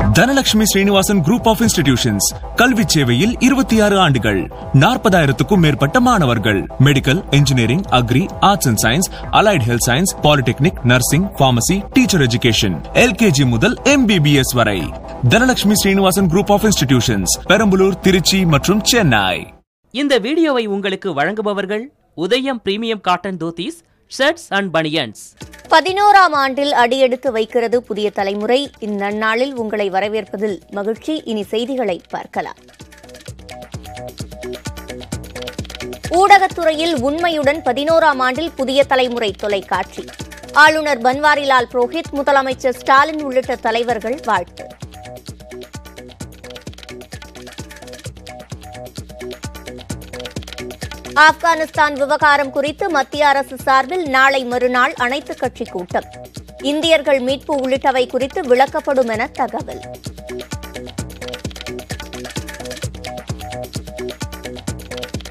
Dhanalakshmi Srinivasan group of institutions கல்வி சேவையில் இருபத்தி ஆறு ஆண்டுகள் நாற்பதாயிரத்துக்கும் மேற்பட்ட மாணவர்கள். Medical engineering agri arts and science allied health science polytechnic nursing pharmacy teacher education LKG முதல் எம்பிபிஎஸ் வரை. Dhanalakshmi Srinivasan group of institutions Perambalur Trichy மற்றும் சென்னை. இந்த வீடியோவை உங்களுக்கு வழங்குபவர்கள் Udhayam premium cotton dhotis shirts and banians பதினோராம் ஆண்டில் அடியெடுத்து வைக்கிறது புதிய தலைமுறை. இந்நன்னாளில் உங்களை வரவேற்பதில் மகிழ்ச்சி. இனி செய்திகளை பார்க்கலாம். ஊடகத்துறையில் உண்மையுடன் பதினோராம் ஆண்டில் புதிய தலைமுறை தொலைக்காட்சி. ஆளுநர் பன்வாரிலால் புரோஹித் முதலமைச்சர் ஸ்டாலின் உள்ளிட்ட தலைவர்கள் வாழ்த்து. ஆப்கானிஸ்தான் விவகாரம் குறித்து மத்திய அரசு சார்பில் நாளை மறுநாள் அனைத்துக் கட்சி கூட்டம். இந்தியர்கள் மீட்பு உள்ளிட்டவை குறித்து விளக்கப்படும் என தகவல்.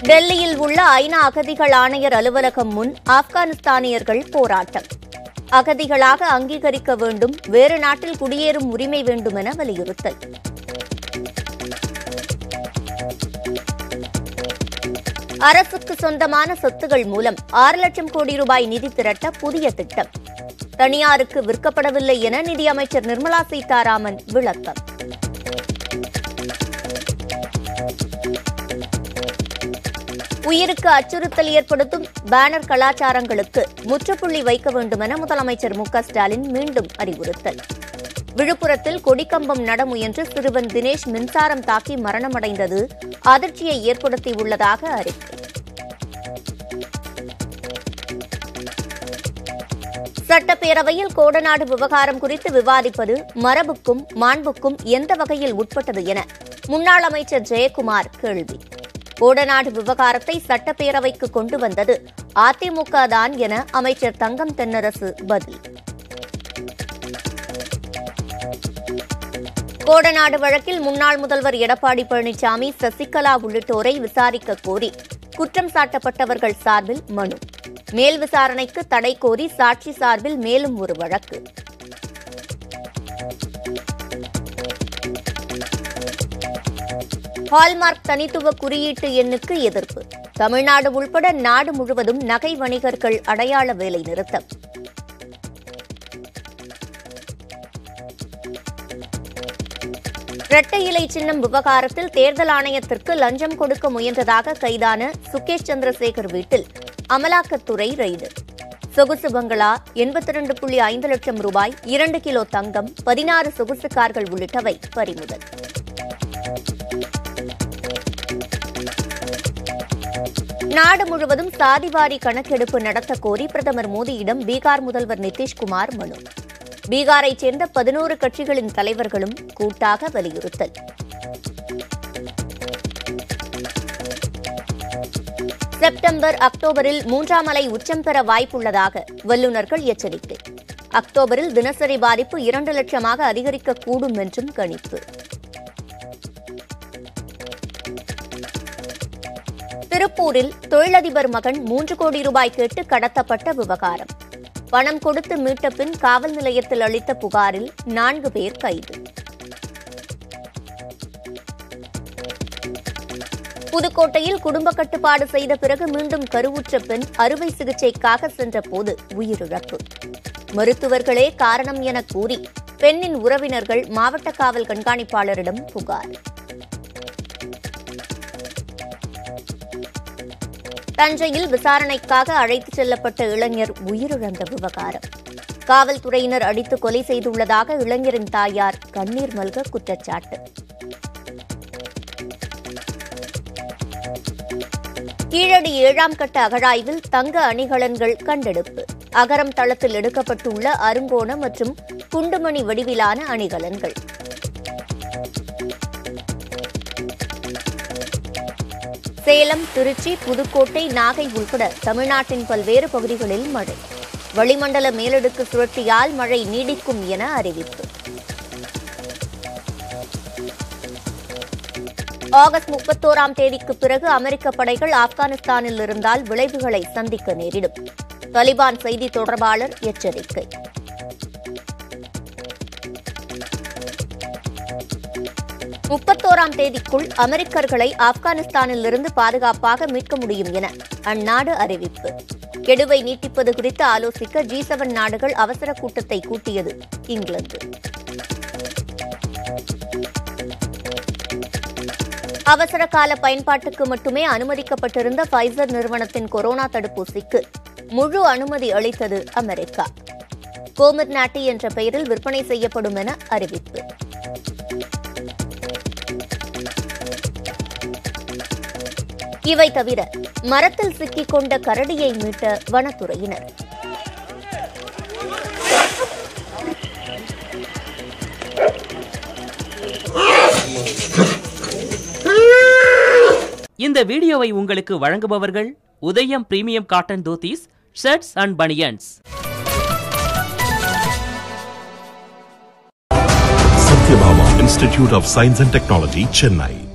டெல்லியில் உள்ள ஐநா அகதிகள் ஆணையர் அலுவலகம் முன் ஆப்கானிஸ்தானியர்கள் போராட்டம். அகதிகளாக அங்கீகரிக்க வேண்டும் வேறு நாட்டில் குடியேறும் உரிமை வேண்டும் என வலியுறுத்தல். அரசுக்கு சொந்தமான சொத்துகள் மூலம் ஆறு லட்சம் கோடி ரூபாய் நிதி திரட்ட புதிய திட்டம். தனியாருக்கு விற்கப்படவில்லை என நிதியமைச்சர் நிர்மலா சீதாராமன் விளக்கம். உயிருக்கு அச்சுறுத்தல் ஏற்படுத்தும் பேனர் கலாச்சாரங்களுக்கு முற்றுப்புள்ளி வைக்க வேண்டும் என முதலமைச்சர் மு ஸ்டாலின் மீண்டும் அறிவுறுத்தல். விழுப்புரத்தில் கொடிக்கம்பம் நட முயன்று சிறுவன் தினேஷ் மின்சாரம் தாக்கி மரணமடைந்தது அதிர்ச்சியை ஏற்படுத்தியுள்ளதாக அறிக்கை சட்டப்பேரவையில் கோடநாடு விவகாரம் குறித்து விவாதிப்பது மரபுக்கும் மாண்புக்கும் எந்த வகையில் உட்பட்டது என முன்னாள் அமைச்சர் ஜெயக்குமார் கேள்வி. கோடநாடு விவகாரத்தை சட்டப்பேரவைக்கு கொண்டு வந்தது அதிமுக தான் என அமைச்சர் தங்கம் தென்னரசு பதில். கோடநாடு வழக்கில் முன்னாள் முதல்வர் எடப்பாடி பழனிசாமி சசிகலா உள்ளிட்டோரை விசாரிக்க கோரி குற்றம் சாட்டப்பட்டவர்கள் சார்பில் மனு. மேல் விசாரணைக்கு தடை கோரி சாட்சி சார்பில் மேலும் ஒரு வழக்கு. ஹால்மார்க் தனித்துவ குறியீட்டு எண்ணுக்கு எதிர்ப்பு. தமிழ்நாடு உள்பட நாடு முழுவதும் நகை வணிகர்கள் அடையாள வேலை நிறுத்தம். இரட்டை இலை சின்னம் விவகாரத்தில் தேர்தல் ஆணையத்திற்கு லஞ்சம் கொடுக்க முயன்றதாக கைதான சுகேஷ் சந்திரசேகர் வீட்டில் அமலாக்கத்துறை ரெய்டு. சொகுசு பங்களா எண்பத்தி ரெண்டு புள்ளி ஐந்து லட்சம் ரூபாய் இரண்டு கிலோ தங்கம் பதினாறு சொகுசு கார்கள் உள்ளிட்டவை பறிமுதல். நாடு முழுவதும் சாதிவாரி கணக்கெடுப்பு நடத்த கோரி பிரதமர் மோடியிடம் பீகார் முதல்வர் நிதிஷ்குமார் மனு. பீகாரைச் சேர்ந்த பதினோரு கட்சிகளின் தலைவர்களும் கூட்டாக வலியுறுத்தல். செப்டம்பர் அக்டோபரில் மூன்றாம் அலை உச்சம் பெற வாய்ப்புள்ளதாக வல்லுநர்கள் எச்சரிக்கை. அக்டோபரில் தினசரி பாதிப்பு இரண்டு லட்சமாக அதிகரிக்கக்கூடும் என்றும் கணிப்பு. திருப்பூரில் தொழிலதிபர் மகன் மூன்று கோடி ரூபாய் கேட்டு கடத்தப்பட்ட விவகாரம். பணம் கொடுத்து மீட்ட பின் காவல் நிலையத்தில் அளித்த புகாரில் நான்கு பேர் கைது. புதுக்கோட்டையில் குடும்ப கட்டுப்பாடு செய்த பிறகு மீண்டும் கருவுற்ற பெண் அறுவை சிகிச்சைக்காக சென்றபோது உயிரிழப்பு. மருத்துவர்களே காரணம் என கூறி பெண்ணின் உறவினர்கள் மாவட்ட காவல் கண்காணிப்பாளரிடம் புகார். தஞ்சையில் விசாரணைக்காக அழைத்துச் செல்லப்பட்ட இளைஞர் உயிரிழந்த விவகாரம். காவல்துறையினர் அடித்து கொலை செய்துள்ளதாக இளைஞரின் தாயார் கண்ணீர் மல்க குற்றச்சாட்டு. கீழடி ஏழாம் கட்ட அகழாய்வில் தங்க அணிகலன்கள் கண்டெடுப்பு. அகரம் தளத்தில் எடுக்கப்பட்டுள்ள அருங்கோண மற்றும் குண்டுமணி வடிவிலான அணிகலன்கள். சேலம் திருச்சி புதுக்கோட்டை நாகை உள்பட தமிழ்நாட்டின் பல்வேறு பகுதிகளில் மழை. வளிமண்டல மேலடுக்கு சுழற்சியால் மழை நீடிக்கும் என அறிவிப்பு. ஆகஸ்ட் முப்பத்தோராம் தேதிக்கு பிறகு அமெரிக்க படைகள் ஆப்கானிஸ்தானில் இருந்தால் விளைவுகளை சந்திக்க நேரிடும். தலிபான் செய்தி தொடர்பாளர் எச்சரிக்கை. முப்பத்தோராம் தேதிக்குள் அமெரிக்கர்களை ஆப்கானிஸ்தானிலிருந்து பாதுகாப்பாக மீட்க முடியும் என அந்நாடு அறிவிப்பு. கெடுவை நீட்டிப்பது குறித்து ஆலோசிக்க ஜி செவன் நாடுகள் அவசர கூட்டத்தை கூட்டியது இங்கிலாந்து. அவசர கால பயன்பாட்டுக்கு மட்டுமே அனுமதிக்கப்பட்டிருந்த ஃபைசர் நிறுவனத்தின் கொரோனா தடுப்பூசிக்கு முழு அனுமதி அளித்தது அமெரிக்கா. கோமிட் நாட்டி என்ற பெயரில் விற்பனை செய்யப்படும் என அறிவிப்பு. இவை தவிர மரத்தில் சிக்கிக் கொண்ட கரடியை மீட்ட வனத்துறையினர் இந்த வீடியோவை உங்களுக்கு வழங்குபவர்கள் Udhayam premium cotton dhotis shirts and banians Institute of Science and Technology, Chennai.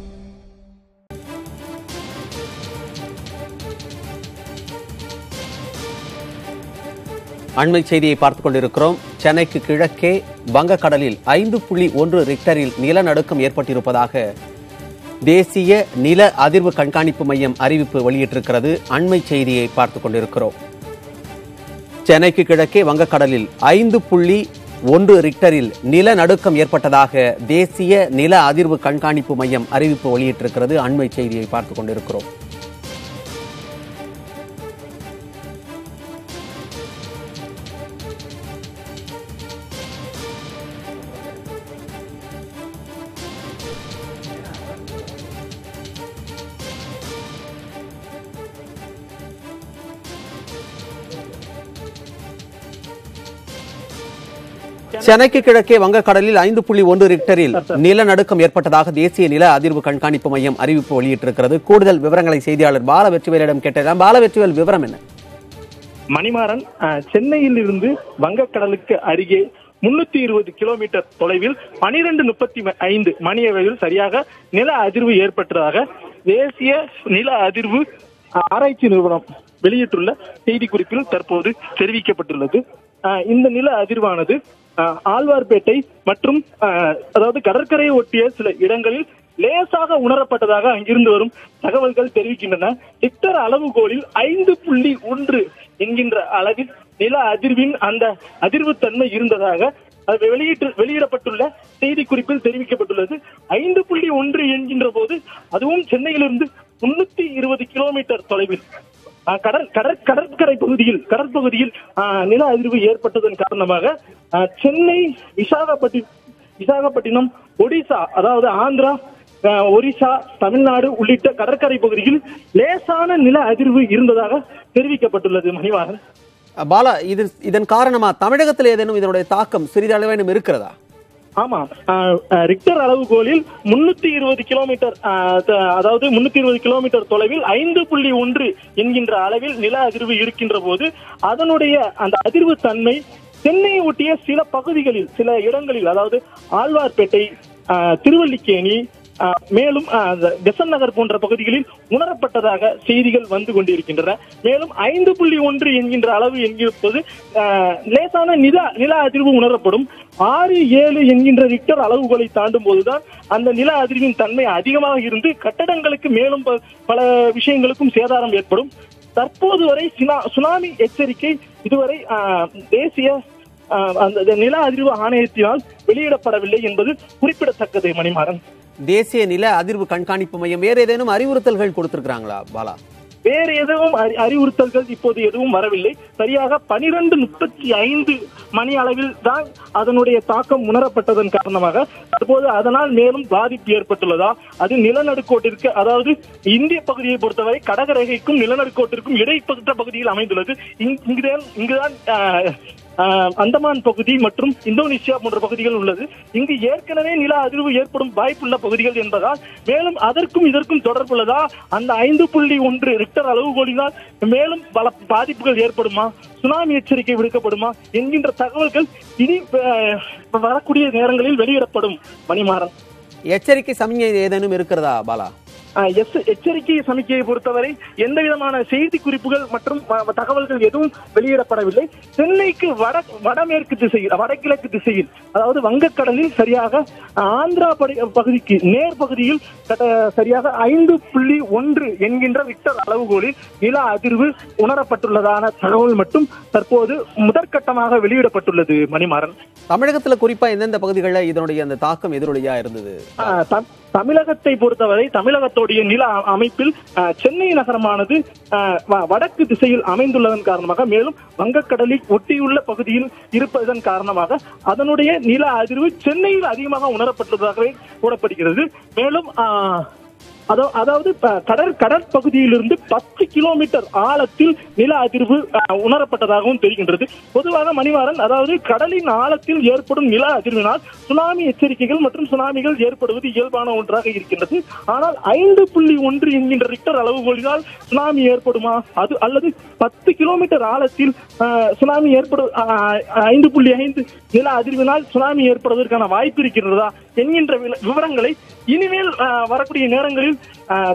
அண்மை செய்தியை பார்த்துக் கொண்டிருக்கிறோம். சென்னைக்கு கிழக்கே வங்கக்கடலில் ஐந்து புள்ளி ஒன்று ரிக்டரில் நிலநடுக்கம் ஏற்பட்டிருப்பதாக தேசிய நில அதிர்வு கண்காணிப்பு மையம் அறிவிப்பு வெளியிட்டிருக்கிறது. அண்மை செய்தியை பார்த்துக் கொண்டிருக்கிறோம். சென்னைக்கு கிழக்கே வங்கக்கடலில் ஐந்து புள்ளி ஒன்று ரிக்டரில் நிலநடுக்கம் ஏற்பட்டதாக தேசிய நில அதிர்வு கண்காணிப்பு மையம் அறிவிப்பு வெளியிட்டிருக்கிறது. அண்மை செய்தியை பார்த்துக் கொண்டிருக்கிறோம். சென்னைக்கு கிழக்கே வங்கக்கடலில் ஐந்து புள்ளி ஒன்று ரிக்டரில் நிலநடுக்கம் ஏற்பட்டதாக தேசிய நில அதிர்வு கண்காணிப்பு மையம் அறிவிப்பு வெளியிட்டிருக்கிறது. கூடுதல் விவரங்களை செய்தியாளர் பால வெற்றிவேலிடம் கேட்டதான் பால வெற்றிவேல் விவரம் என்ன? மணிமாறன் சென்னையில் இருந்து வங்கக்கடலுக்கு அருகே முன்னூத்தி இருபது கிலோமீட்டர் தொலைவில் பனிரெண்டு முப்பத்தி ஐந்து மணி அளவில் சரியாக நில அதிர்வு ஏற்பட்டதாக தேசிய நில அதிர்வு ஆராய்ச்சி நிறுவனம் வெளியிட்டுள்ள செய்திக்குறிப்பில் தற்போது தெரிவிக்கப்பட்டுள்ளது. இந்த நில அதிர்வானது ஆழ்வார்பேட்டை மற்றும் அதாவது கடற்கரையை ஒட்டிய சில இடங்களில் லேசாக உணரப்பட்டதாக அங்கிருந்து வரும் தகவல்கள் தெரிவிக்கின்றன. ரிக்டர் அளவுகோலில் ஐந்து புள்ளி ஒன்று என்கின்ற அளவில் நில அதிர்வின் அந்த அதிர்வுத்தன்மை இருந்ததாக அது வெளியிட்டு வெளியிடப்பட்டுள்ள செய்திக்குறிப்பில் தெரிவிக்கப்பட்டுள்ளது. ஐந்து புள்ளி ஒன்று என்கின்ற போது அதுவும் சென்னையிலிருந்து முன்னூத்தி இருபது கிலோமீட்டர் தொலைவில். கடற் கடற் கடற்கரை பகுதியில் கடற்பகுதியில் நில அதிர்வு ஏற்பட்டதன் காரணமாக சென்னை விசாகப்பட்டி விசாகப்பட்டினம் ஒடிசா அதாவது ஆந்திரா அஹ், ஒரிசா தமிழ்நாடு உள்ளிட்ட கடற்கரை பகுதியில் லேசான நில அதிர்வு இருந்ததாக தெரிவிக்கப்பட்டுள்ளது மணிவாகன் பாலா இது இதன் காரணமா? தமிழகத்தில் ஏதேனும் இதனுடைய தாக்கம் சிறிதளவேனும் இருக்கிறதா? ஆமா. ரிக்டர் அளவுகோலில் முன்னூத்தி இருபது கிலோமீட்டர் அதாவது முன்னூத்தி இருபது கிலோமீட்டர் தொலைவில் ஐந்து புள்ளி ஒன்று என்கின்ற அளவில் நில அதிர்வு இருக்கின்ற போது அதனுடைய அந்த அதிர்வு தன்மை சென்னையை ஒட்டிய சில பகுதிகளில் சில இடங்களில் அதாவது ஆழ்வார்பேட்டை திருவல்லிக்கேணி மேலும் பெசன் நகர் போன்ற பகுதிகளில் உணரப்பட்டதாக செய்திகள் வந்து கொண்டிருக்கின்றன. மேலும் ஐந்து புள்ளி ஒன்று என்கின்ற அளவு என்கிற லேசான நில நில அதிர்வு உணரப்படும். ஆறு ஏழு என்கின்ற ரிக்டர் அளவுகளை தாண்டும் போதுதான் அந்த நில அதிர்வின் தன்மை அதிகமாக இருந்து கட்டடங்களுக்கு மேலும் பல விஷயங்களுக்கும் சேதாரம் ஏற்படும். தற்போது வரை சுனாமி எச்சரிக்கை இதுவரை ஆஹ், தேசிய ஆஹ், அந்த நில அதிர்வு ஆணையத்தினால் வெளியிடப்படவில்லை என்பது குறிப்பிடத்தக்கது மணிமாறன். தேசிய நில அதிர்வு கண்காணிப்பு மையம் வேறு ஏதேனும் அறிவுறுத்தல்கள் கொடுத்திருக்கிறாங்களா பாலா? வேறு எதுவும் அறி- அறிவுறுத்தல்கள் இப்போது எதுவும் வரவில்லை. சரியாக பனிரெண்டு முப்பத்தி ஐந்து மணி அளவில் தான் அதனுடைய தாக்கம் உணரப்பட்டதன் காரணமாக தற்போது அதனால் மேலும் பாதிப்பு ஏற்பட்டுள்ளதா? அது நிலநடுக்கோட்டிற்கு அதாவது இந்திய பகுதியை பொறுத்தவரை கடகரேகைக்கும் நிலநடுக்கோட்டிற்கும் இடைப்பட்ட பகுதியில் அமைந்துள்ளது. இங்குதான் இங்குதான் அந்தமான் பகுதி மற்றும் இந்தோனேசியா போன்ற பகுதிகள் உள்ளது. இங்கு ஏற்கனவே நில அதிர்வு ஏற்படும் வாய்ப்புள்ள பகுதிகள் என்பதால் மேலும் அதற்கும் இதற்கும் தொடர்புள்ளதா? அந்த ஐந்து புள்ளி ஒன்று ரிக்டர் அளவுகோலினால் மேலும் பல பாதிப்புகள் ஏற்படுமா? சுனாமி எச்சரிக்கை விடுக்கப்படுமா? என்கின்ற தகவல்கள் இனி வரக்கூடிய நேரங்களில் வெளியிடப்படும். மணிமாறன். எச்சரிக்கை சமயம் ஏதேனும் இருக்கிறதா பாலா? எஸ்- எச்சரிக்கை சமிக்கையை பொறுத்தவரை எந்த விதமான செய்தி குறிப்புகள் மற்றும் தகவல்கள் எதுவும் வெளியிடப்படவில்லை. சென்னைக்கு வட வடமேற்கு திசையில் வடகிழக்கு திசையில் அதாவது வங்கக்கடலில் சரியாக ஆந்திரா பகுதிக்கு நேர் பகுதியில் சரியாக ஐந்து புள்ளி ஒன்று என்கின்ற விக்டர் அளவுகோலில் நில அதிர்வு உணரப்பட்டுள்ளதான தகவல் மட்டும் தற்போது முதற்கட்டமாக வெளியிடப்பட்டுள்ளது மணிமாறன். தமிழகத்துல குறிப்பா எந்தெந்த பகுதிகளில் இதனுடைய அந்த தாக்கம் எதிரொலியா இருந்தது? தமிழகத்தை பொறுத்தவரை தமிழகத்துடைய நில அமைப்பில் சென்னை நகரமானது ஆஹ், வ- வடக்கு திசையில் அமைந்துள்ளதன் காரணமாக மேலும் வங்கக்கடலை ஒட்டியுள்ள பகுதியில் இருப்பதன் காரணமாக அதனுடைய நில அதிர்வு சென்னையில் அதிகமாக உணரப்பட்டுள்ளதாகவே கூறப்படுகிறது. மேலும் ஆஹ், அதாவது கடற் கடற்பகுதியிலிருந்து பத்து கிலோமீட்டர் ஆழத்தில் நில அதிர்வு உணரப்பட்டதாகவும் தெரிகின்றது. பொதுவாக மணிவாரன் அதாவது கடலின் ஆழத்தில் ஏற்படும் நில அதிர்வினால் சுனாமி எச்சரிக்கைகள் மற்றும் சுனாமிகள் ஏற்படுவது இயல்பான ஒன்றாக இருக்கின்றது. ஆனால் ஐந்து புள்ளி ஒன்று என்கின்ற ரிக்டர் அளவுகோலினால் சுனாமி ஏற்படுமா? அது அல்லது பத்து கிலோமீட்டர் ஆழத்தில் அஹ், சுனாமி ஏற்படு ஐந்து புள்ளி ஐந்து நில அதிர்வினால் சுனாமி ஏற்படுவதற்கான வாய்ப்பு இருக்கின்றதா? என்கின்ற விவரங்களை இனிமேல் வரக்கூடிய நேரங்களில் அஹ்,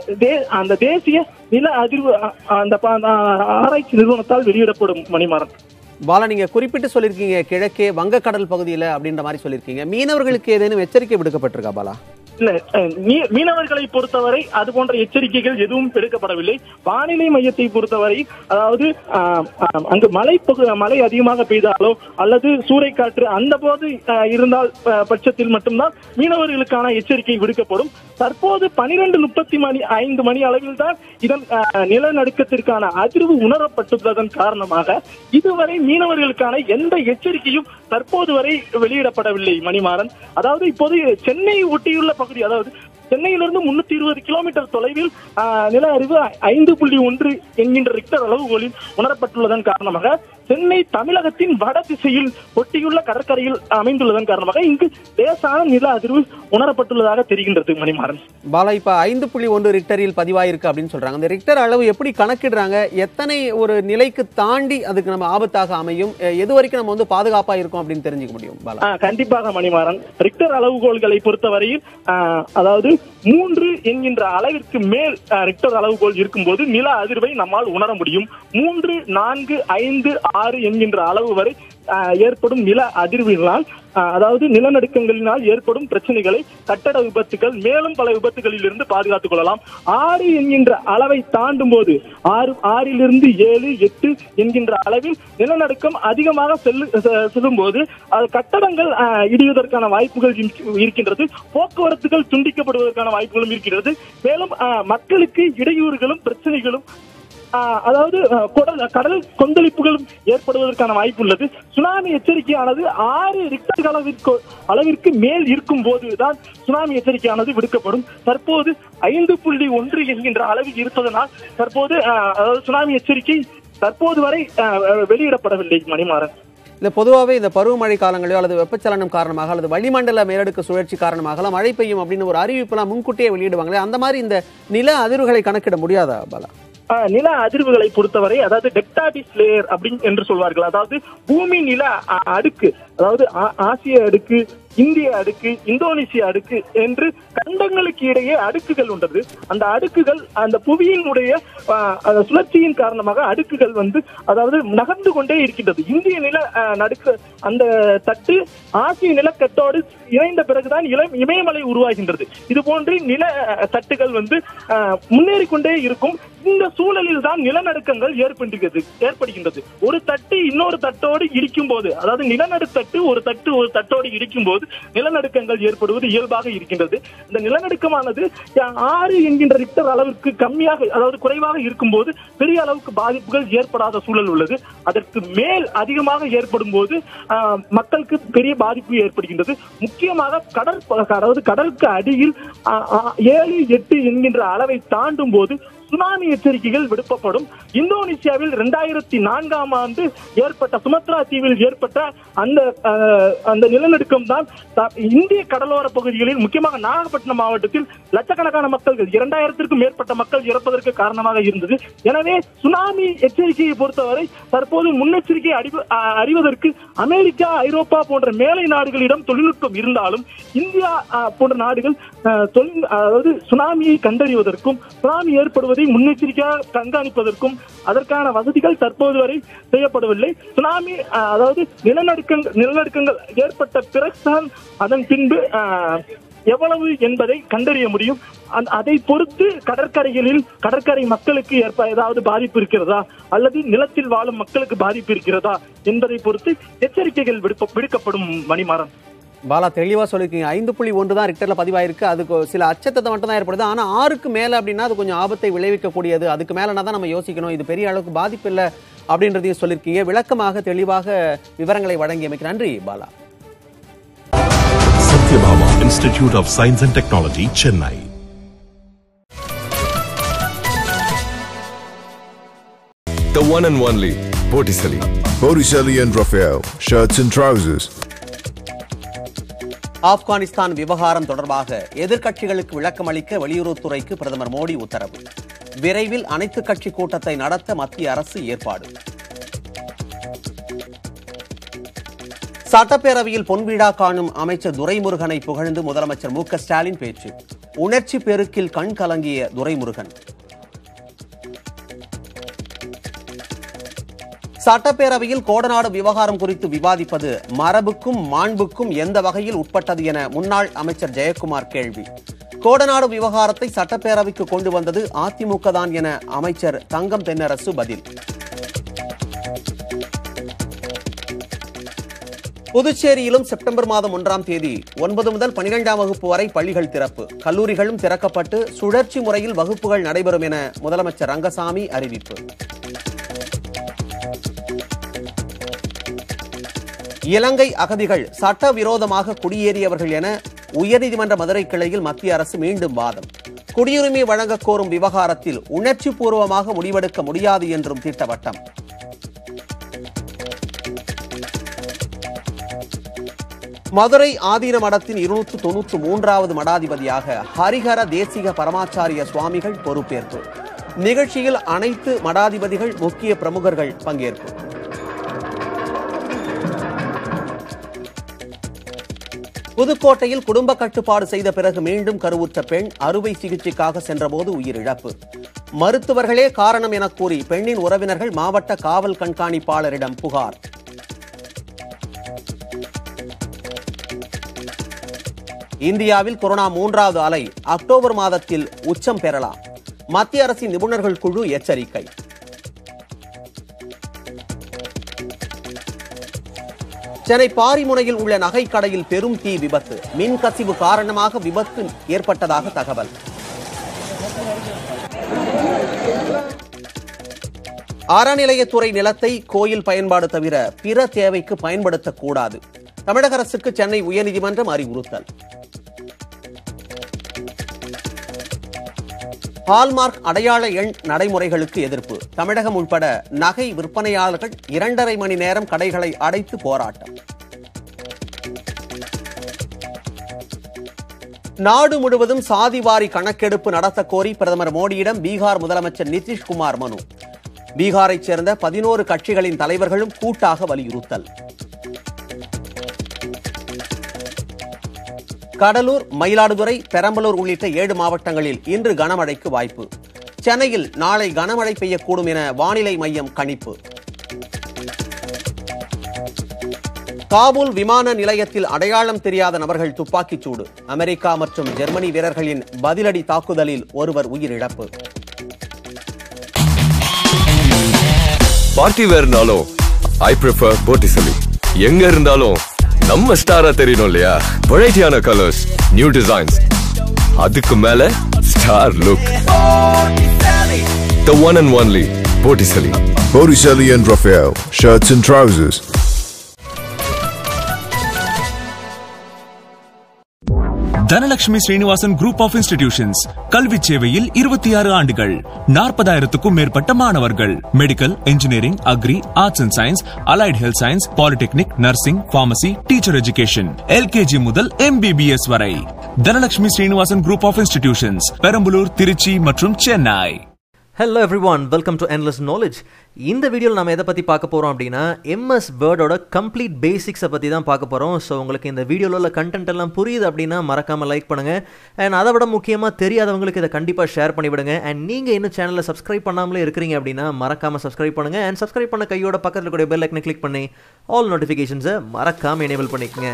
அந்த தேசிய நில அதிர்வு அந்த அந்த ஆராய்ச்சி நிறுவனத்தால் வெளியிடப்படும் மணிமாறன் பாலா நீங்க குறிப்பிட்டு சொல்லியிருக்கீங்க கிழக்கே வங்கக்கடல் பகுதியில அப்படின்ற மாதிரி சொல்லியிருக்கீங்க. மீனவர்களுக்கு ஏதேனும் எச்சரிக்கை விடுக்கப்பட்டிருக்கா பாலா? மீனவர்களை பொறுத்தவரை அது போன்ற எச்சரிக்கைகள் எதுவும் எடுக்கப்படவில்லை. வானிலை மையத்தை பொறுத்தவரை அதாவது அங்கு மழை மழை அதிகமாக பெய்தாலோ அல்லது சூறைக்காற்று அந்த போது இருந்தால் பட்சத்தில் மட்டும்தான் மீனவர்களுக்கான எச்சரிக்கை விடுக்கப்படும். தற்போது பனிரெண்டு முப்பத்தி மணி ஐந்து மணி அளவில் தான் இதன் நிலநடுக்கத்திற்கான அதிர்வு உணரப்பட்டுள்ளதன் காரணமாக இதுவரை மீனவர்களுக்கான எந்த எச்சரிக்கையும் தற்போது வரை வெளியிடப்படவில்லை மணிமாறன். அதாவது இப்போது சென்னை ஒட்டியுள்ள பகுதி அதாவது சென்னையிலிருந்து முன்னூத்தி இருபது கிலோமீட்டர் தொலைவில் நில அறிவு ஐந்து புள்ளி ஒன்று என்கின்ற ரிக்டர் அளவுகோலில் உணரப்பட்டுள்ளதன் காரணமாக சென்னை தமிழகத்தின் வட திசையில் ஒட்டியுள்ள கடற்கரையில் அமைந்துள்ளதன் காரணமாக இங்கு லேசான நில அதிர்வு உணரப்பட்டுள்ளதாக தெரிகின்றது மணிமாறன். பாலா இப்ப ஐந்து புள்ளி ஒன்று ரிக்டரில் பதிவாயிருக்கு அப்படின்னு சொல்றாங்க. அந்த ரிக்டர் அளவு எப்படி கணக்கிடுறாங்க? எத்தனை ஒரு நிலைக்கு தாண்டி அதுக்கு நம்ம ஆபத்தாக அமையும்? எது வரைக்கும் நம்ம வந்து பாதுகாப்பா இருக்கும் அப்படின்னு தெரிஞ்சுக்க முடியும் பாலா? கண்டிப்பாக மணிமாறன். ரிக்டர் அளவுகோல்களை பொறுத்தவரையில் அதாவது மூன்று என்கின்ற அளவிற்கு மேல் ஆ, ரிக்டர் அளவுகோல் இருக்கும்போது நில அதிர்வை நம்மால் உணர முடியும். மூன்று நான்கு ஐந்து ஆறு என்கின்ற அளவு வரை ஏற்படும் நில அதிர்வினால் அதாவது நிலநடுக்கங்களினால் ஏற்படும் பிரச்சனைகளை கட்டட விபத்துகள் மேலும் பல விபத்துகளில் இருந்து பாதுகாத்துக் கொள்ளலாம். ஆறு என்கின்ற அளவை தாண்டும் போது ஆறு ஆறிலிருந்து ஏழு எட்டு என்கின்ற அளவில் நிலநடுக்கம் அதிகமாக செல்லு செ- செல்லும்போது கட்டடங்கள் இடிவதற்கான வாய்ப்புகள் இருக்கின்றது போக்குவரத்துகள் துண்டிக்கப்படுவதற்கான வாய்ப்புகளும் இருக்கிறது மேலும் மக்களுக்கு இடையூறுகளும் பிரச்சனைகளும் அதாவது கடல் கொந்தளிப்புகளும் ஏற்படுவதற்கான வாய்ப்பு உள்ளது சுனாமி எச்சரிக்கையானது ஆறு ரிக்டர் அளவிற்கு அளவிற்கு மேல் இருக்கும் போதுதான் சுனாமி எச்சரிக்கையானது விடுக்கப்படும். தற்போது ஐந்து புள்ளி ஒன்று என்கின்ற அளவில் இருப்பதனால் தற்போது அதாவது சுனாமி எச்சரிக்கை தற்போது வரை வெளியிடப்படவில்லை மணிமாறன். இந்த பொதுவாகவே இந்த பருவமழை காலங்களிலோ அல்லது வெப்பச்சலனம் காரணமாக அல்லது வளிமண்டல மேலடுக்கு சுழற்சி காரணமாக மழை பெய்யும் அப்படின்னு ஒரு அறிவிப்புலாம் முன்கூட்டியே வெளியிடுவாங்களே அந்த மாதிரி இந்த நில அதிர்வுகளை கணக்கிட முடியாதா பாலா? நில அதிர்வுகளை பொறுத்தவரை அதாவது டெக்டாடிஸ் லேயர் அப்படின்னு என்று சொல்வார்கள். அதாவது பூமி நில அடுக்கு. அதாவது ஆ- ஆசிய அடுக்கு இந்திய அடுக்கு இந்தோனேசிய அடுக்கு என்று கண்டங்களுக்கு இடையே அடுக்குகள் உள்ளது அந்த அடுக்குகள் அந்த புவியினுடைய சுழற்சியின் காரணமாக அடுக்குகள் வந்து அதாவது நகர்ந்து கொண்டே இருக்கின்றது. இந்திய நில நடுக்க அந்த தட்டு ஆசிய நிலக்கட்டோடு இணைந்த பிறகுதான் இளம் இமயமலை உருவாகின்றது. இது போன்று நில தட்டுகள் வந்து முன்னேறி கொண்டே இருக்கும். இந்த சூழலில் தான் நிலநடுக்கங்கள் ஏற்படுகிறது ஏற்படுகின்றது. ஒரு தட்டு இன்னொரு தட்டோடு இடிக்கும் போது அதாவது நிலநடுத்தட்டு ஒரு தட்டு ஒரு தட்டோடு இடிக்கும் போது நிலநடுக்கங்கள் ஏற்படுவது இயல்பாக இருக்கின்றது. இந்த நிலநடுக்கமானது ஆறு என்கின்ற ரிக்டர் அளவிற்கு கம்மியாக அதாவது குறைவாக இருக்கும்போது பெரிய அளவுக்கு பாதிப்புகள் ஏற்படாத சூழல் உள்ளது. அதற்கு மேல் அதிகமாக ஏற்படும் போது ஆஹ், மக்களுக்கு பெரிய பாதிப்பு ஏற்படுகின்றது. முக்கியமாக கடல் அதாவது கடலுக்கு அடியில் ஏழு எட்டு என்கின்ற அளவை தாண்டும் போது சுனாமி எச்சரிக்கைகள் விடுக்கப்படும். இந்தோனேசியாவில் இரண்டாயிரத்தி நான்காம் ஆண்டு ஏற்பட்ட சுமத்ரா தீவில் ஏற்பட்ட அந்த அந்த நிலநடுக்கம் தான் இந்திய கடலோர பகுதிகளில் முக்கியமாக நாகப்பட்டினம் மாவட்டத்தில் லட்சக்கணக்கான மக்கள் இரண்டாயிரத்திற்கும் மேற்பட்ட மக்கள் இறப்பதற்கு காரணமாக இருந்தது. எனவே சுனாமி எச்சரிக்கையை பொறுத்தவரை தற்போது முன்னெச்சரிக்கை அறிவதற்கு அமெரிக்கா ஐரோப்பா போன்ற மேலை நாடுகளிடம் தொழில்நுட்பம் இருந்தாலும் இந்தியா போன்ற நாடுகள் தொழில் அதாவது சுனாமியை கண்டறிவதற்கும் சுனாமி ஏற்படுவது என்பதை முன்னெச்சரிக்கையாக கண்காணிப்பதற்கும் அதற்கான வசதிகள் தற்போது வரை செய்யப்படவில்லை. சுனாமி அதாவது நிலநடுக்கங்கள் நிலநடுக்கங்கள் ஏற்பட்ட பிறகுதான் அதன் பின்பு எவ்வளவு என்பதை கண்டறிய முடியும். அதை பொறுத்து கடற்கரைகளில் கடற்கரை மக்களுக்கு ஏற்ப ஏதாவது பாதிப்பு இருக்கிறதா? அல்லது நிலத்தில் வாழும் மக்களுக்கு பாதிப்பு இருக்கிறதா? என்பதை பொறுத்து எச்சரிக்கைகள் விடுக்கப்படும் மணிமாறன். பாலா தெளிவா சொல்லியிருக்கீங்க. ஐந்து புள்ளி ஒன்று தான் ரிக்டர்ல பதிவாயிருக்கு. அதுக்கு சில அச்சத்தை மட்டும் தான் ஏற்படுது. ஆனா ஆறுக்கு மேல அப்படின்னா அது கொஞ்சம் ஆபத்தை விளைவிக்கக்கூடியது. அதுக்கு மேலனா தான் நம்ம யோசிக்கணும். இது பெரிய அளவுக்கு பாதிப்பு இல்லை அப்படின்றதையும் சொல்லியிருக்கீங்க. விளக்கமாக தெளிவாக விவரங்களை வழங்கியமைக்கு நன்றி Bala. Satyabhama Institute of Science and Technology, Chennai. The one and only Botticelli. Botticelli and Raphael, shirts and trousers. Afghanistan விவகாரம் தொடர்பாக எதிர்க்கட்சிகளுக்கு விளக்கம் அளிக்க வெளியுறவுத்துறைக்கு பிரதமர் மோடி உத்தரவு. விரைவில் அனைத்து கட்சி கூட்டத்தை நடத்த மத்திய அரசு ஏற்பாடு. சட்டப்பேரவையில் பொன்விழா காணும் அமைச்சர் துரைமுருகனை புகழ்ந்து முதலமைச்சர் மு ஸ்டாலின் பேச்சு. உணர்ச்சி பெருக்கில் கண் கலங்கிய துரைமுருகன். சட்டப்பேரவையில் கோடநாடு விவகாரம் குறித்து விவாதிப்பது மரபுக்கும் மாண்புக்கும் எந்த வகையில் உட்பட்டது என முன்னாள் அமைச்சர் ஜெயக்குமார் கேள்வி. கோடநாடு விவகாரத்தை சட்டப்பேரவைக்கு கொண்டு வந்தது அதிமுக தான் என அமைச்சர் தங்கம் தென்னரசு பதில். புதுச்சேரியிலும் செப்டம்பர் மாதம் ஒன்றாம் தேதி ஒன்பது முதல் பனிரெண்டாம் வகுப்பு வரை பள்ளிகள் திறப்பு. கல்லூரிகளும் திறக்கப்பட்டு சுழற்சி முறையில் வகுப்புகள் நடைபெறும் என முதலமைச்சர் ரங்கசாமி அறிவிப்பு. இலங்கை அகதிகள் சட்டவிரோதமாக குடியேறியவர்கள் என உயர்நீதிமன்ற மதுரை கிளையில் மத்திய அரசு மீண்டும் வாதம். குடியுரிமை வழங்கக் கோரும் விவகாரத்தில் உணர்ச்சி பூர்வமாக முடிவெடுக்க முடியாது என்றும் திட்டவட்டம். மதுரை ஆதீன மடத்தின் இருநூற்று தொன்னூற்று மூன்றாவது மடாதிபதியாக ஹரிஹர தேசிக பரமாச்சாரிய சுவாமிகள் பொறுப்பேற்பு. நிகழ்ச்சியில் அனைத்து மடாதிபதிகள் முக்கிய பிரமுகர்கள் பங்கேற்பு. புதுக்கோட்டையில் குடும்ப கட்டுப்பாடு செய்த பிறகு மீண்டும் கருவுற்ற பெண் அறுவை சிகிச்சைக்காக சென்றபோது உயிரிழப்பு. மருத்துவர்களே காரணம் என கூறி பெண்ணின் உறவினர்கள் மாவட்ட காவல் கண்காணிப்பாளரிடம் புகார். இந்தியாவில் கொரோனா மூன்றாவது அலை அக்டோபர் மாதத்தில் உச்சம் பெறலாம். மத்திய அரசின் நிபுணர்கள் குழு எச்சரிக்கை. சென்னை பாரிமுனையில் உள்ள நகை கடையில் பெரும் தீ விபத்து. மின் கசிவு காரணமாக விபத்து ஏற்பட்டதாக தகவல். அறநிலையத்துறை நிலத்தை கோயில் பயன்பாடு தவிர பிற தேவைக்கு பயன்படுத்தக்கூடாது. தமிழக அரசுக்கு சென்னை உயர்நீதிமன்றம் அறிவுறுத்தல். ஹால்மார்க் அடையாள எண் நடைமுறைகளுக்கு எதிர்ப்பு. தமிழகம் உட்பட நகை விற்பனையாளர்கள் இரண்டரை மணி நேரம் கடைகளை அடைத்து போராட்டம். நாடு முழுவதும் சாதிவாரி கணக்கெடுப்பு நடத்த கோரி பிரதமர் மோடியிடம் பீகார் முதலமைச்சர் நிதிஷ்குமார் மனு. பீகாரைச் சேர்ந்த பதினோரு கட்சிகளின் தலைவர்களும் கூட்டாக வலியுறுத்தல். கடலூர் மயிலாடுதுறை பெரம்பலூர் உள்ளிட்ட ஏழு மாவட்டங்களில் இன்று கனமழைக்கு வாய்ப்பு. சென்னையில் நாளை கனமழை பெய்யக்கூடும் என வானிலை மையம் கணிப்பு. காபூல் விமான நிலையத்தில் அடையாளம் தெரியாத நபர்கள் துப்பாக்கிச் சூடு. அமெரிக்கா மற்றும் ஜெர்மனி வீரர்களின் பதிலடி தாக்குதலில் ஒருவர் உயிரிழப்பு. பார்ட்டி வேர்னாலும் ஐ ப்ரிஃபர் போட்டிசலி. எங்க இருந்தாலும் நம்ம ஸ்டாரா தெரியணும் இல்லையா? வெரைட்டியான கலர்ஸ் நியூ டிசைன்ஸ் அதுக்கு மேல star look the one and only Botticelli Botticelli and Raphael, shirts and trousers. Dhanalakshmi Srinivasan group of institutions கல்வி சேவையில் இருபத்தி ஆறு ஆண்டுகள் நாற்பதாயிரத்துக்கும் மேற்பட்ட மாணவர்கள். Medical engineering agri arts and science allied health science polytechnic nursing pharmacy teacher education LKG முதல் MBBS வரை. Dhanalakshmi Srinivasan group of institutions Perambalur Trichy மற்றும் Chennai. Hello everyone welcome to endless knowledge இந்த வீடியோவில் நம்ம எதை பற்றி பார்க்க போகிறோம் அப்படின்னா எம்எஸ் வேர்டோட கம்ப்ளீட் பேசிக்ஸை பற்றி தான் பார்க்க போகிறோம் ஸோ உங்களுக்கு இந்த வீடியோவில் உள்ள கண்டென்ட் எல்லாம் புரியுது அப்படின்னா மறக்காமல் லைக் பண்ணுங்கள் அண்ட் அதை விட முக்கியமாக தெரியாதவங்களுக்கு இதை கண்டிப்பாக ஷேர் பண்ணிவிடுங்க அண்ட் நீங்கள் இன்னும் சேனலில் சப்ஸ்கிரைப் பண்ணாமலே இருக்கிறீங்க அப்படின்னா மறக்காமல் சப்ஸ்கிரைப் பண்ணுங்கள் அண்ட் சப்ஸ்கிரைப் பண்ண கையோட பக்கத்தில் கூடிய பெல் ஐக்கனை கிளிக் பண்ணி ஆல் நோட்டிஃபிகேஷன்ஸை மறக்காமல் எனேபிள் பண்ணிக்கோங்க.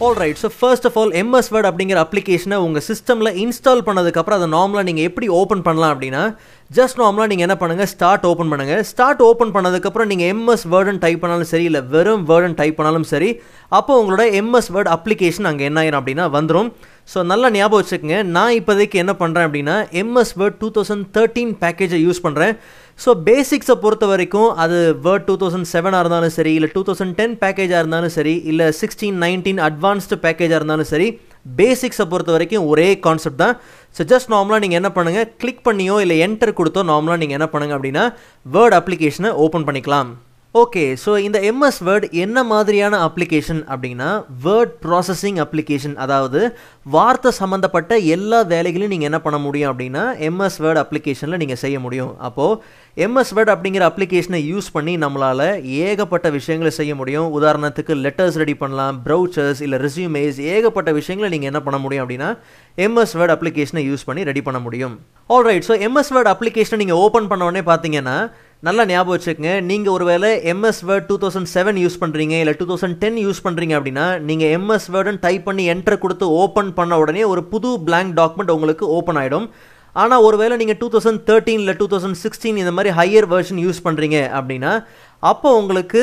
All right so first of all MS Word அப்படிங்கிற அப்ளிகேஷனை உங்கள் சிஸ்டமில் இன்ஸ்டால் பண்ணதுக்கப்புறம் அதை நார்மலாக நீங்கள் எப்படி ஓப்பன் பண்ணலாம் அப்படின்னா ஜஸ்ட் நார்மலாக நீங்கள் என்ன பண்ணுங்கள் ஸ்டார்ட் ஓப்பன் பண்ணுங்கள் ஸ்டார்ட் ஓப்பன் பண்ணதுக்கப்புறம் நீங்கள் எம்எஸ் வேர்டுன்னு டைப் பண்ணாலும் சரி இல்லை வெறும் வேர்டுன்னு டைப் பண்ணாலும் சரி அப்போ உங்களோட எம்எஸ் வேர்டு அப்ளிகேஷன் அங்கே என்ன ஆயிரும் அப்படின்னா வந்துடும் ஸோ நல்லா ஞாபகம் வச்சுக்கோங்க. நான் இப்போதைக்கு என்ன பண்ணுறேன் அப்படின்னா MS Word two thousand thirteen பேக்கேஜை use பண்ணுறேன் ஸோ பேசிக்ஸை பொறுத்த வரைக்கும் அது வேர்ட் டூ தௌசண்ட் செவனாக இருந்தாலும் சரி இல்லை டூ தௌசண்ட் டென் பேக்கேஜாக இருந்தாலும் சரி இல்லை சிக்ஸ்டீன் நைன்டீன் அட்வான்ஸ்டு பேக்கேஜாக இருந்தாலும் சரி பேசிக்ஸை பொறுத்த வரைக்கும் ஒரே கான்செப்ட் தான். ஸோ ஜஸ்ட் நார்மலாக நீங்கள் என்ன பண்ணுங்கள் கிளிக் பண்ணியோ இல்லை என்டர் கொடுத்தோ நார்மலாக நீங்கள் என்ன பண்ணுங்கள் அப்படின்னா வேர்ட் அப்ளிகேஷனை ஓப்பன் பண்ணிக்கலாம். ஓகே ஸோ இந்த எம்எஸ் வேர்ட் என்ன மாதிரியான அப்ளிகேஷன் அப்படின்னா வேர்ட் ப்ராசஸிங் அப்ளிகேஷன் அதாவது வார்த்தை சம்மந்தப்பட்ட எல்லா வேலைகளையும் நீங்கள் என்ன பண்ண முடியும் அப்படின்னா எம்எஸ் வேர்ட் அப்ளிகேஷனில் நீங்கள் செய்ய முடியும். அப்போது எம்எஸ் வேர்ட் அப்படிங்கிற அப்ளிகேஷனை யூஸ் பண்ணி நம்மளால் ஏகப்பட்ட விஷயங்களை செய்ய முடியும். உதாரணத்துக்கு லெட்டர்ஸ் ரெடி பண்ணலாம் ப்ரௌச்சர்ஸ் இல்லை ரெசியூமேஸ் ஏகப்பட்ட விஷயங்களை நீங்கள் என்ன பண்ண முடியும் அப்படின்னா எம்எஸ் வேர்ட் அப்ளிகேஷனை யூஸ் பண்ணி ரெடி பண்ண முடியும். ஆல்ரைட் ஸோ எம்எஸ் வேர்ட் அப்ளிகேஷனை நீங்கள் ஓப்பன் பண்ண உடனே பார்த்தீங்கன்னா நல்லா ஞாபகம் வச்சுக்கோங்க. நீங்கள் ஒருவேளை MS Word two thousand seven use பண்ணுறீங்க இல்லை டூ தௌசண்ட் டென் யூஸ் பண்ணுறீங்க அப்படின்னா நீங்கள் எம்எஸ் வேர்டுன்னு டைப் பண்ணி என்டர் கொடுத்து ஓப்பன் பண்ண உடனே ஒரு புது பிளாங்க் டாக்குமெண்ட் உங்களுக்கு ஓப்பன் ஆகிடும் ஆனால் ஒருவேளை நீங்கள் டூ தௌசண்ட் தேர்ட்டீன் இல்லை டூ தௌசண்ட் சிக்ஸ்டீன் இந்த மாதிரி ஹையர் வெர்ஷன் யூஸ் பண்ணுறீங்க அப்படின்னா அப்போ உங்களுக்கு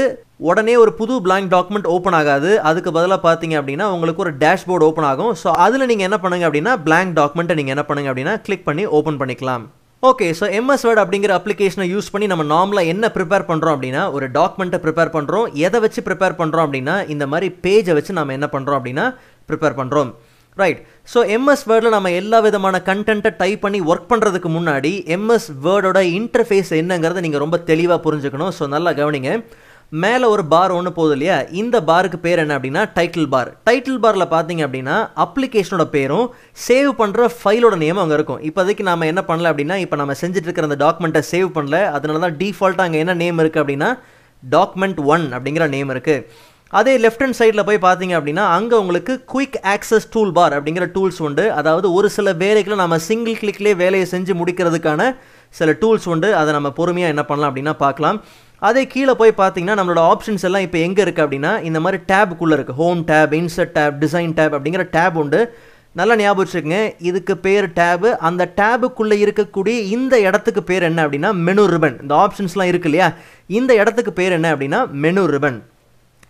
உடனே ஒரு புது பிளாங்க் டாக்குமெண்ட் ஓப்பன் ஆகாது. அதுக்கு பதிலாக பார்த்தீங்க அப்படின்னா உங்களுக்கு ஒரு டேஷ்போர்டு ஓப்பன் ஆகும். ஸோ அதில் நீங்கள் என்ன பண்ணுங்க அப்படின்னா பிளாங்க் டாக்குமெண்ட்டை நீங்கள் என்ன பண்ணுங்க அப்படின்னா கிளிக் பண்ணி ஓப்பன் பண்ணிக்கலாம். ஓகே ஸோ எம்எஸ் வேர்ட் அப்படிங்கிற அப்ளிகேஷனை யூஸ் பண்ணி நம்ம நார்மலாக என்ன ப்ரிப்பேர் பண்ணுறோம் அப்படின்னா ஒரு டாக்குமெண்ட்டை ப்ரிப்பேர் பண்ணுறோம் எதை வச்சு ப்ரிப்பேர் பண்ணுறோம் அப்படின்னா இந்த மாதிரி பேஜை வச்சு நம்ம என்ன பண்ணுறோம் அப்படின்னா ப்ரிப்பேர் பண்ணுறோம் ரைட் ஸோ எம்எஸ் வேர்டில் நம்ம எல்லா விதமான கண்டென்ட்டை டைப் பண்ணி ஒர்க் பண்ணுறதுக்கு முன்னாடி எம்எஸ் வேர்டோட இன்டர்ஃபேஸ் என்னங்கிறத நீங்கள் ரொம்ப தெளிவாக புரிஞ்சுக்கணும். ஸோ நல்லா கவனிங்க. மேலே ஒரு பார் ஒன்று போகுது இல்லையா? இந்த பாருக்கு பேர் என்ன அப்படின்னா டைட்டில் பார் டைட்டில் பாரில் பார்த்தீங்க அப்படின்னா அப்ளிகேஷனோட பேரும் சேவ் பண்ணுற ஃபைலோட நேம் அங்கே இருக்கும். இப்போதைக்கு நம்ம என்ன பண்ணல அப்படின்னா இப்போ நம்ம செஞ்சுட்டு இருக்கிற அந்த டாக்குமெண்ட்டை சேவ் பண்ணல. அதனால தான் டிஃபால்ட்டாக அங்கே என்ன நேம் இருக்குது அப்படின்னா டாக்குமெண்ட் ஒன் அப்படிங்கிற நேம் இருக்குது அதே லெஃப்ட் ஹண்ட் சைடில் போய் பார்த்தீங்க அப்படின்னா அங்கே உங்களுக்கு குயிக் ஆக்சஸ் டூல் பார் அப்படிங்கிற டூல்ஸ் உண்டு. அதாவது ஒரு சில வேலைகளை நம்ம சிங்கிள் கிளிக்லேயே வேலையை செஞ்சு முடிக்கிறதுக்கான சில டூல்ஸ் உண்டு. அதை நம்ம பொறுமையாக என்ன பண்ணலாம் அப்படின்னா பார்க்கலாம். அதே கீழே போய் பார்த்தீங்கன்னா நம்மளோட ஆப்ஷன்ஸ் எல்லாம் இப்போ எங்கே இருக்குது அப்படின்னா இந்த மாதிரி டேபுக்குள்ளே இருக்குது home tab insert tab design tab அப்படிங்கிற டேப் உண்டு. நல்லா ஞாபகம் வச்சுருக்குங்க இதுக்கு பேர் டேபு அந்த டேபுக்குள்ளே இருக்கக்கூடிய இந்த இடத்துக்கு பேர் என்ன அப்படின்னா மெனு ரிபன் இந்த ஆப்ஷன்ஸ்லாம் இருக்கு இல்லையா? இந்த இடத்துக்கு பேர் என்ன அப்படின்னா மெனு ரிபன்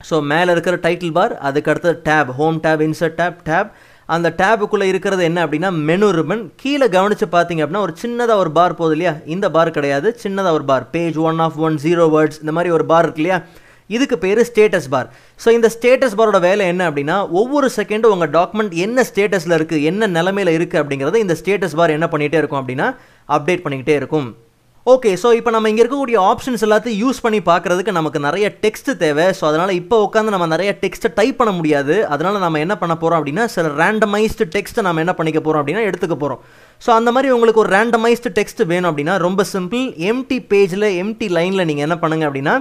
ஸோ மேலே இருக்கிற டைட்டில் பார் அதுக்கு அடுத்தது tab home tab insert tab tab அந்த டேபுக்குள்ளே இருக்கிறது என்ன அப்படின்னா மெனு ரிபன் கீழே கவனித்து பார்த்தீங்க அப்படின்னா ஒரு சின்னதாக ஒரு பார் போகுது இல்லையா? இந்த பார் கிடையாது. சின்னதாக ஒரு bar page one of one zero words இந்த மாதிரி ஒரு பார் இருக்கு இல்லையா? இதுக்கு பேர் ஸ்டேட்டஸ் பார் ஸோ இந்த ஸ்டேட்டஸ் பாரோட வேலை என்ன அப்படின்னா ஒவ்வொரு செகண்டும் உங்கள் டாக்குமெண்ட் என்ன ஸ்டேட்டஸில் இருக்குது என்ன நிலமையில இருக்குது அப்படிங்கிறத இந்த ஸ்டேட்டஸ் பார் என்ன பண்ணிகிட்டே இருக்கும் அப்படின்னா அப்டேட் பண்ணிக்கிட்டே இருக்கும். ஓகே ஸோ இப்போ நம்ம இங்கே இருக்கக்கூடிய ஆப்ஷன்ஸ் எல்லாத்தையும் யூஸ் பண்ணி பார்க்குறதுக்கு நமக்கு நிறைய டெக்ஸ்ட் தேவை. ஸோ அதனால் இப்போ உட்காந்து நம்ம நிறைய டெக்ஸ்ட்டை டைப் பண்ண முடியாது. அதனால் நம்ம என்ன பண்ண போகிறோம் அப்படின்னா சில ரேண்டமைஸ்டு டெக்ஸ்ட்டை நம்ம என்ன பண்ணிக்க போகிறோம் அப்படின்னா எடுத்துக்க போகிறோம் ஸோ அந்த மாதிரி உங்களுக்கு ஒரு ரேண்டமைஸ்டு டெக்ஸ்ட் வேணும் அப்படின்னா ரொம்ப சிம்பிள் எம்டி பேஜில் எம்டி லைனில் நீங்கள் என்ன பண்ணுங்கள் அப்படின்னா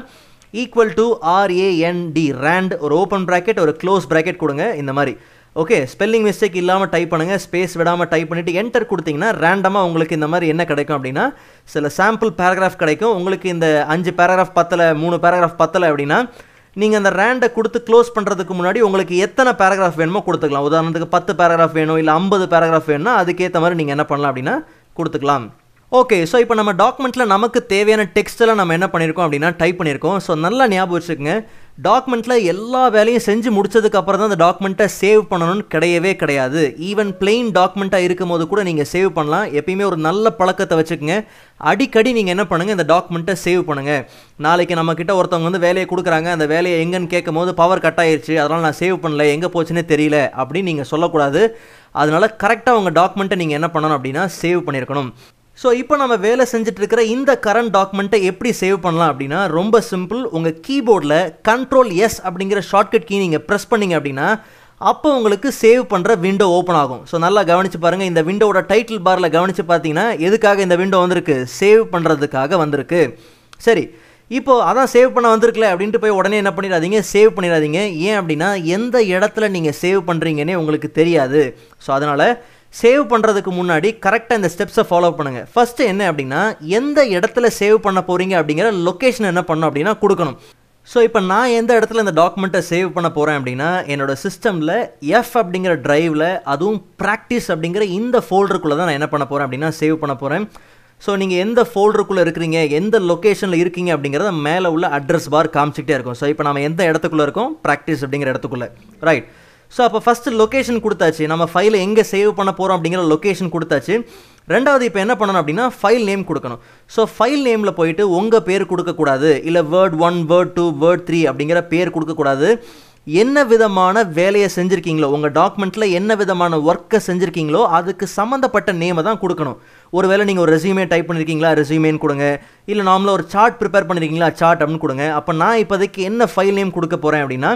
equal to R A N D rand ஒரு ஓப்பன் ப்ராக்கெட் ஒரு க்ளோஸ் ப்ராக்கெட் கொடுங்க. இந்த மாதிரி. ஓகே ஸ்பெல்லிங் மிஸ்டேக் இல்லாமல் டைப் பண்ணுங்கள் ஸ்பேஸ் விடாமல் டைப் பண்ணிவிட்டு என்டர் கொடுத்தீங்கன்னா ரேண்டமாக உங்களுக்கு இந்த மாதிரி என்ன கிடைக்கும் அப்படின்னா சில சாம்பிள் பேராகிராஃப் கிடைக்கும். உங்களுக்கு இந்த அஞ்சு பேராகிராஃப் பத்தலை மூணு பேராகிராஃப் பத்தலை அப்படின்னா நீங்கள் அந்த ரேண்டை கொடுத்து க்ளோஸ் பண்ணுறதுக்கு முன்னாடி உங்களுக்கு எத்தனை பேராகிராஃப் வேணுமோ கொடுத்துக்கலாம். உதாரணத்துக்கு பத்து பேராகிராஃப் வேணும் இல்லை ஐம்பது பேராகிராஃப் வேணும்னா அதுக்கேற்ற மாதிரி நீங்கள் என்ன பண்ணலாம் அப்படின்னா கொடுத்துக்கலாம். ஓகே ஸோ இப்போ நம்ம டாக்குமெண்ட்டில் நமக்கு தேவையான டெக்ஸ்ட்டெல்லாம் நம்ம என்ன பண்ணியிருக்கோம் அப்படின்னா டைப் பண்ணியிருக்கோம் ஸோ நல்லா ஞாபகம் வச்சுக்கோங்க. டாக்குமெண்ட்டில் எல்லா வேலையும் செஞ்சு முடிச்சதுக்கப்புறம் தான் அந்த டாக்குமெண்ட்டை சேவ் பண்ணணும்னு கிடையவே கிடையாது. ஈவன் பிளெயின் டாக்குமெண்ட்டாக இருக்கும் போது கூட நீங்கள் சேவ் பண்ணலாம். எப்பயுமே ஒரு நல்ல பழக்கத்தை வச்சுக்கோங்க. அடிக்கடி நீங்கள் என்ன பண்ணுங்கள் இந்த டாக்குமெண்ட்டை சேவ் பண்ணுங்கள் நாளைக்கு நம்மக்கிட்ட ஒருத்தவங்க வந்து வேலையை கொடுக்குறாங்க. அந்த வேலையை எங்கேன்னு கேட்கும் போது பவர் கட் ஆயிடுச்சு அதனால் நான் சேவ் பண்ணல. எங்கே போச்சுன்னே தெரியல அப்படின்னு நீங்கள் சொல்லக்கூடாது. அதனால் கரெக்டாக உங்கள் டாக்குமெண்ட்டை நீங்கள் என்ன பண்ணணும் அப்படின்னா சேவ் பண்ணியிருக்கணும் ஸோ இப்போ நம்ம வேலை செஞ்சுட்டு இருக்கிற இந்த கரண்ட் டாக்குமெண்ட்டை எப்படி சேவ் பண்ணலாம் அப்படின்னா ரொம்ப சிம்பிள் உங்கள் கீபோர்டில் கண்ட்ரோல் எஸ் அப்படிங்கிற ஷார்ட்கட் கீ நீங்கள் ப்ரெஸ் பண்ணீங்க அப்படின்னா அப்போ உங்களுக்கு சேவ் பண்ணுற விண்டோ ஓப்பன் ஆகும். ஸோ நல்லா கவனிச்சு பாருங்கள் இந்த விண்டோவோட டைட்டில் பாரில் கவனித்து பார்த்தீங்கன்னா எதுக்காக இந்த விண்டோ வந்திருக்கு? சேவ் பண்ணுறதுக்காக வந்திருக்கு. சரி இப்போ அதான் சேவ் பண்ண வந்திருக்கல அப்படின்ட்டு போய் உடனே என்ன பண்ணிடாதீங்க? சேவ் பண்ணிடாதீங்க. ஏன் அப்படின்னா எந்த இடத்துல நீங்கள் சேவ் பண்ணுறீங்கன்னே உங்களுக்கு தெரியாது. ஸோ அதனால் சேவ் பண்ணுறதுக்கு முன்னாடி கரெக்டாக இந்த ஸ்டெப்ஸை ஃபாலோ பண்ணுங்கள் ஃபஸ்ட்டு என்ன அப்படின்னா எந்த இடத்துல சேவ் பண்ண போகிறீங்க அப்படிங்கிற லொக்கேஷன் என்ன பண்ணணும் அப்படின்னா கொடுக்கணும். ஸோ இப்போ நான் எந்த இடத்துல இந்த டாக்குமெண்ட்டை சேவ் பண்ண போகிறேன் அப்படின்னா என்னோட சிஸ்டமில் எஃப் அப்படிங்கிற ட்ரைவில் அதுவும் ப்ராக்டிஸ் அப்படிங்கிற இந்த ஃபோல்டருக்குள்ளே தான் நான் என்ன பண்ண போகிறேன் அப்படின்னா சேவ் பண்ண போகிறேன் ஸோ நீங்கள் எந்த ஃபோல்டருக்குள்ளே இருக்கிறீங்க எந்த லொக்கேஷனில் இருக்கீங்க அப்படிங்கிறத மேலே உள்ள அட்ரஸ் பார் காமிச்சிக்கிட்டே இருக்கும். ஸோ இப்போ நம்ம எந்த இடத்துக்குள்ளே இருக்கோம்? ப்ராக்டிஸ் அப்படிங்கிற இடத்துக்குள்ளே. ரைட் ஸோ அப்போ ஃபஸ்ட்டு லொக்கேஷன் கொடுத்தாச்சு. நம்ம ஃபைலை எங்கே சேவ் பண்ண போகிறோம் அப்படிங்கிற லொக்கேஷன் கொடுத்தாச்சு. ரெண்டாவது இப்போ என்ன பண்ணணும் அப்படின்னா ஃபைல் நேம் கொடுக்கணும். ஸோ ஃபைல் நேமில் போயிட்டு உங்கள் பேர் கொடுக்கக்கூடாது. இல்லை word one word two word three அப்படிங்கிற பேர் கொடுக்கக்கூடாது. என்ன விதமான வேலையை செஞ்சுருக்கீங்களோ உங்கள் டாக்குமெண்ட்டில் என்ன விதமான ஒர்க்கை செஞ்சுருக்கீங்களோ அதுக்கு சம்மந்தப்பட்ட நேமை தான் கொடுக்கணும். ஒருவேளை நீங்கள் ஒரு ரெசியூமே டைப் பண்ணியிருக்கீங்களா ரெசியூமேன்னு கொடுங்க. இல்லை நார்மலாக ஒரு சார்ட் ப்ரிப்பேர் பண்ணியிருக்கீங்களா சார்ட் அப்படின்னு கொடுங்க. அப்போ நான் இப்போதைக்கு என்ன ஃபைல் நேம் கொடுக்க போகிறேன் அப்படின்னா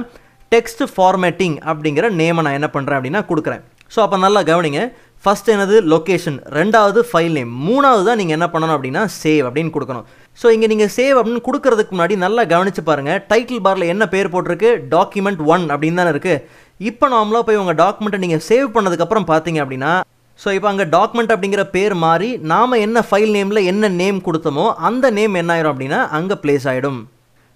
டெக்ஸ்ட் ஃபார்மேட்டிங் அப்படிங்கிற நேமை நான் என்ன பண்ணுறேன் அப்படின்னா கொடுக்குறேன். ஸோ அப்போ நல்லா கவனிங்க. ஃபஸ்ட் என்னது? லொக்கேஷன் ரெண்டாவது ஃபைல் நேம் மூணாவது தான் நீங்கள் என்ன பண்ணணும் அப்படின்னா சேவ் அப்படின்னு கொடுக்கணும். ஸோ இங்கே நீங்கள் சேவ் அப்படின்னு கொடுக்கறதுக்கு முன்னாடி நல்லா கவனிச்சு பாருங்கள் டைட்டில் பாரில் என்ன பேர் போட்டிருக்கு? டாக்குமெண்ட் ஒன் அப்படின்னு தானே இருக்குது இப்போ நார்மலாக போய் உங்கள் டாக்குமெண்ட்டை நீங்கள் சேவ் பண்ணதுக்கப்புறம் பார்த்தீங்க அப்படின்னா ஸோ இப்போ அங்கே டாக்குமெண்ட் அப்படிங்கிற பேர் மாறி நாம் என்ன ஃபைல் நேமில் என்ன நேம் கொடுத்தோமோ அந்த நேம் என்ன ஆயிரும் அப்படின்னா அங்கே பிளேஸ் ஆகிடும்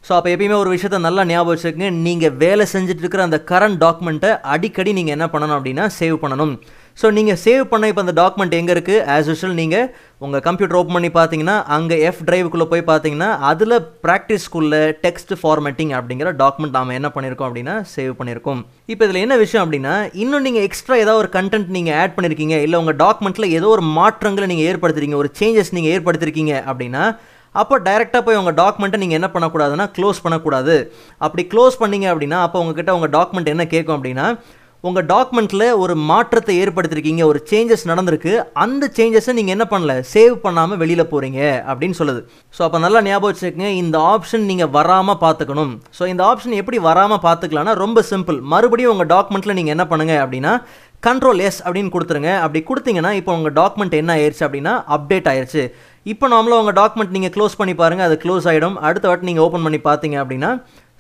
ஸோ அப்போ எப்பயுமே ஒரு விஷயத்த நல்லா ஞாபகம் வச்சுக்கோங்க. நீங்கள் வேலை செஞ்சுட்டு இருக்கிற அந்த கரண்ட் டாக்குமெண்ட்டை அடிக்கடி நீங்கள் என்ன பண்ணணும் அப்படின்னா சேவ் பண்ணணும். ஸோ நீங்கள் சேவ் பண்ண இப்போ அந்த டாக்குமெண்ட் எங்கே இருக்குது ஆஸ் யூஷுவல் நீங்கள் உங்கள் கம்ப்யூட்டர் ஓப்பன் பண்ணி பார்த்தீங்கன்னா அங்கே எஃப் டிரைவுக்குள்ளே போய் பார்த்தீங்கன்னா அதில் ப்ராக்டிஸ்க்குள்ளே டெக்ஸ்ட் ஃபார்மேட்டிங் அப்படிங்கிற டாக்குமெண்ட் நாம் என்ன பண்ணியிருக்கோம் அப்படின்னா சேவ் பண்ணியிருக்கோம் இப்போ இதில் என்ன விஷயம் அப்படின்னா இன்னும் நீங்கள் எக்ஸ்ட்ரா ஏதாவது ஒரு கண்டென்ட் நீங்கள் ஆட் பண்ணியிருக்கீங்க இல்லை உங்கள் டாக்குமெண்ட்டில் ஏதோ ஒரு மாற்றங்களை நீங்கள் ஏற்படுத்துறீங்க ஒரு சேஞ்சஸ் நீங்கள் ஏற்படுத்திருக்கீங்க அப்படின்னா அப்போ டைரெக்டாக போய் உங்கள் டாக்குமெண்ட்டை நீங்கள் என்ன பண்ணக்கூடாதுன்னா க்ளோஸ் பண்ணக்கூடாது. அப்படி க்ளோஸ் பண்ணீங்க அப்படின்னா அப்போ உங்ககிட்ட உங்கள் டாக்குமெண்ட் என்ன கேட்கும் அப்படின்னா உங்கள் டாக்குமெண்ட்டில் ஒரு மாற்றத்தை ஏற்படுத்திருக்கீங்க ஒரு சேஞ்சஸ் நடந்திருக்கு. அந்த சேஞ்சஸை நீங்கள் என்ன பண்ணல? சேவ் பண்ணாமல் வெளியில் போகிறீங்க அப்படின்னு சொல்லுது. ஸோ அப்போ நல்லா ஞாபகம் வச்சுக்கோங்க இந்த ஆப்ஷன் நீங்கள் வராமல் பார்த்துக்கணும். ஸோ இந்த ஆப்ஷன் எப்படி வராமல் பார்த்துக்கலாம்னா ரொம்ப சிம்பிள் மறுபடியும் உங்கள் டாக்குமெண்ட்டில் நீங்கள் என்ன பண்ணுங்கள் அப்படின்னா கண்ட்ரோல் எஸ் அப்படின்னு கொடுத்துருங்க. அப்படி கொடுத்தீங்கன்னா இப்போ உங்கள் டாக்குமெண்ட் என்ன ஆயிடுச்சு அப்படின்னா அப்டேட் ஆயிடுச்சு இப்போ நார்மலாக உங்கள் டாக்குமெண்ட் நீங்கள் க்ளோஸ் பண்ணி பாருங்கள் அது க்ளோஸ் ஆகிடும் அடுத்த வாட்டி நீங்கள் ஓப்பன் பண்ணி பார்த்தீங்க அப்படின்னா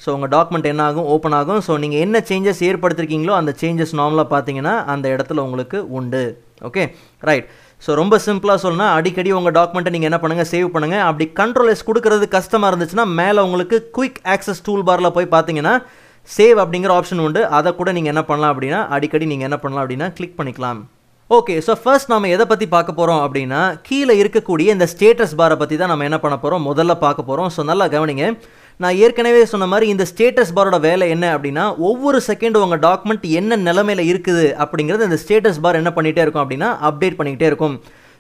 ஸோ உங்கள் டாக்குமெண்ட் என்ன ஆகும்? ஓப்பன் ஆகும். ஸோ நீங்கள் என்ன சேஞ்சஸ் ஏற்படுத்திருக்கீங்களோ அந்த சேஞ்சஸ் நார்மலாக பார்த்தீங்கன்னா அந்த இடத்துல உங்களுக்கு உண்டு. ஓகே ரைட் ஸோ ரொம்ப சிம்பிளாக சொல்லணும் அடிக்கடி உங்கள் டாக்குமெண்ட்டை நீங்கள் என்ன பண்ணுங்கள் சேவ் பண்ணுங்கள் அப்படி கண்ட்ரோல் எஸ் கொடுக்கறது கஷ்டமாக இருந்துச்சுன்னா மேலே உங்களுக்கு குயிக் ஆக்சஸ் டூல் பாரில் போய் பார்த்தீங்கன்னா சேவ் அப்படிங்கிற ஆப்ஷன் உண்டு. அதை கூட நீங்கள் என்ன பண்ணலாம் அப்படின்னா அடிக்கடி நீங்கள் என்ன பண்ணலாம் அப்படின்னா கிளிக் பண்ணிக்கலாம். ஓகே ஸோ ஃபர்ஸ்ட் நம்ம எதை பற்றி பார்க்க போகிறோம் அப்படின்னா கீழே இருக்கக்கூடிய இந்த ஸ்டேட்டஸ் பாரை பற்றி தான் நம்ம என்ன பண்ண போகிறோம் முதல்ல பார்க்க போகிறோம் ஸோ நல்லா கவனிங்க. நான் ஏற்கனவே சொன்ன மாதிரி இந்த ஸ்டேட்டஸ் பாரோட வேலை என்ன அப்படின்னா ஒவ்வொரு செகண்டும் உங்கள் டாக்குமெண்ட் என்ன நிலமையில இருக்குது அப்படிங்கிறது இந்த ஸ்டேட்டஸ் பார் என்ன பண்ணிகிட்டே இருக்கும் அப்படின்னா அப்டேட் பண்ணிக்கிட்டே இருக்கும்.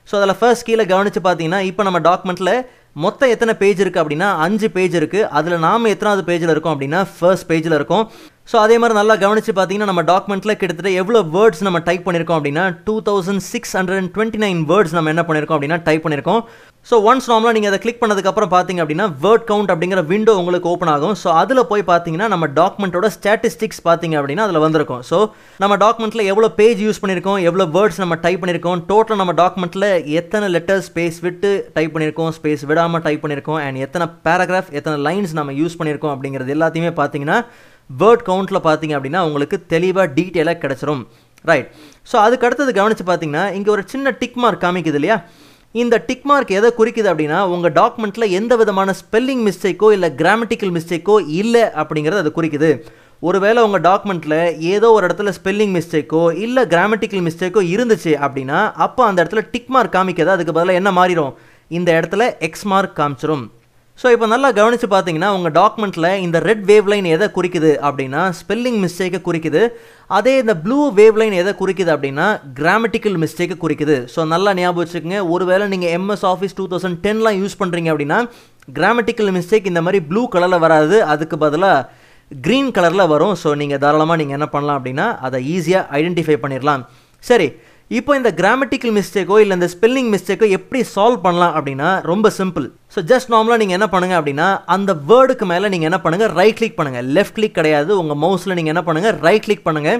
ஸோ அதில் ஃபர்ஸ்ட் கீழே கவனித்து பார்த்தீங்கன்னா இப்போ நம்ம டாக்குமெண்ட்டில் மொத்தம் எத்தனை பேஜ் இருக்குது அப்படின்னா அஞ்சு பேஜ் இருக்குது அதில் நாம் எத்தனாவது பேஜில் இருக்கோம் அப்படின்னா ஃபர்ஸ்ட் பேஜில் இருக்கும். ஸோ அதே மாதிரி நல்லா கவனித்து பார்த்தீங்கன்னா நம்ம டாக்குமெண்ட்டில் கிட்டத்தட்ட எவ்வளோ வேர்ட்ஸ் நம்ம டைப் பண்ணியிருக்கோம் அப்படின்னா two thousand six hundred twenty nine words நம்ம என்ன பண்ணியிருக்கோம் அப்படின்னா டைப் பண்ணியிருக்கோம் ஸோ ஒன்ஸ் நார்மலாக நீங்கள் அதை கிளிக் பண்ணதுக்கப்புறம் பார்த்தீங்க அப்படின்னா வேர்ட் கவுண்ட் அப்படிங்கிற விண்டோ உங்களுக்கு ஓப்பன் ஆகும். ஸோ அதில் போய் பார்த்தீங்கன்னா நம்ம டாக்குமெண்ட்டோட ஸ்டாட்டிஸ்டிக்ஸ் பார்த்தீங்க அப்படின்னா அதில் வந்திருக்கும். ஸோ நம்ம டாக்குமெண்ட்டில் எவ்வளோ பேஜ் யூஸ் பண்ணியிருக்கோம் எவ்வளோ வேர்ட்ஸ் நம்ம டைப் பண்ணியிருக்கோம் டோட்டல் நம்ம டாக்குமெண்ட்டில் எத்தனை லெட்டர் ஸ்பேஸ் விட்டு டைப் பண்ணியிருக்கோம் ஸ்பேஸ் விடாமல் டைப் பண்ணியிருக்கோம் அண்ட் எத்தனை பேராகிராஃப் எத்தனை லைன்ஸ் நம்ம யூஸ் பண்ணியிருக்கோம் அப்படிங்கிறது எல்லாத்தையுமே பார்த்தீங்கன்னா வேர்ட் கவுண்ட்டில் பார்த்தீங்க அப்படின்னா உங்களுக்கு தெளிவாக டீட்டெயிலாக கிடச்சிரும். ரைட் ஸோ அதுக்கு அடுத்தது கவனித்து பார்த்தீங்கன்னா இங்கே ஒரு சின்ன டிக் மார்க் காமிக்குது இல்லையா? இந்த டிக் மார்க் எதை குறிக்குது அப்படின்னா உங்கள் டாக்குமெண்ட்டில் எந்த விதமான ஸ்பெல்லிங் மிஸ்டேக்கோ இல்லை கிராமட்டிக்கல் மிஸ்டேக்கோ இல்லை அப்படிங்கிறது அது குறிக்குது. ஒருவேளை உங்கள் டாக்குமெண்ட்டில் ஏதோ ஒரு இடத்துல ஸ்பெல்லிங் மிஸ்டேக்கோ இல்லை கிராமட்டிக்கல் மிஸ்டேக்கோ இருந்துச்சு அப்படின்னா அப்போ அந்த இடத்துல டிக் மார்க் காமிக்காது? அதுக்கு பதிலாக என்ன மாறிடும் இந்த இடத்துல எக்ஸ் மார்க் காமிச்சிரும். ஸோ இப்போ நல்லா கவனித்து பார்த்தீங்கன்னா உங்கள் டாக்குமெண்ட்டில் இந்த ரெட் வேவ் லைன் எதை குறிக்குது அப்படின்னா ஸ்பெல்லிங் மிஸ்டேக்கை குறிக்குது. அதே இந்த ப்ளூ வேவ் லைன் எதை குறிக்குது அப்படின்னா கிராமட்டிக்கல் மிஸ்டேக்கை குறிக்குது. ஸோ நல்லா ஞாபகம் வச்சுக்கோங்க. ஒருவேளை நீங்கள் எம்எஸ் ஆஃபீஸ் டூ தௌசண்ட் டென்லாம் யூஸ் பண்ணுறீங்க அப்படின்னா கிராமட்டிக்கல் மிஸ்டேக் இந்த மாதிரி ப்ளூ கலரில் வராது. அதுக்கு பதிலாக க்ரீன் கலரில் வரும். ஸோ நீங்கள் தாராளமாக நீங்கள் என்ன பண்ணலாம் அப்படின்னா அதை ஈஸியாக ஐடென்டிஃபை பண்ணிடலாம் சரி இப்போ இந்த கிராமட்டிக்கல் மிஸ்டேக்கோ இல்லை இந்த ஸ்பெல்லிங் மிஸ்டேக்கோ எப்படி சால்வ் பண்ணலாம் அப்படின்னா ரொம்ப சிம்பிள் ஸோ ஜஸ்ட் நார்மலாக நீங்கள் என்ன பண்ணுங்க அப்படின்னா அந்த வேர்டுக்கு மேலே நீங்கள் என்ன பண்ணுங்கள் ரைட் கிளிக் பண்ணுங்கள் லெஃப்ட் கிளிக் கிடையாது உங்கள் மவுஸில் நீங்கள் என்ன பண்ணுங்கள் ரைட் கிளிக் பண்ணுங்கள்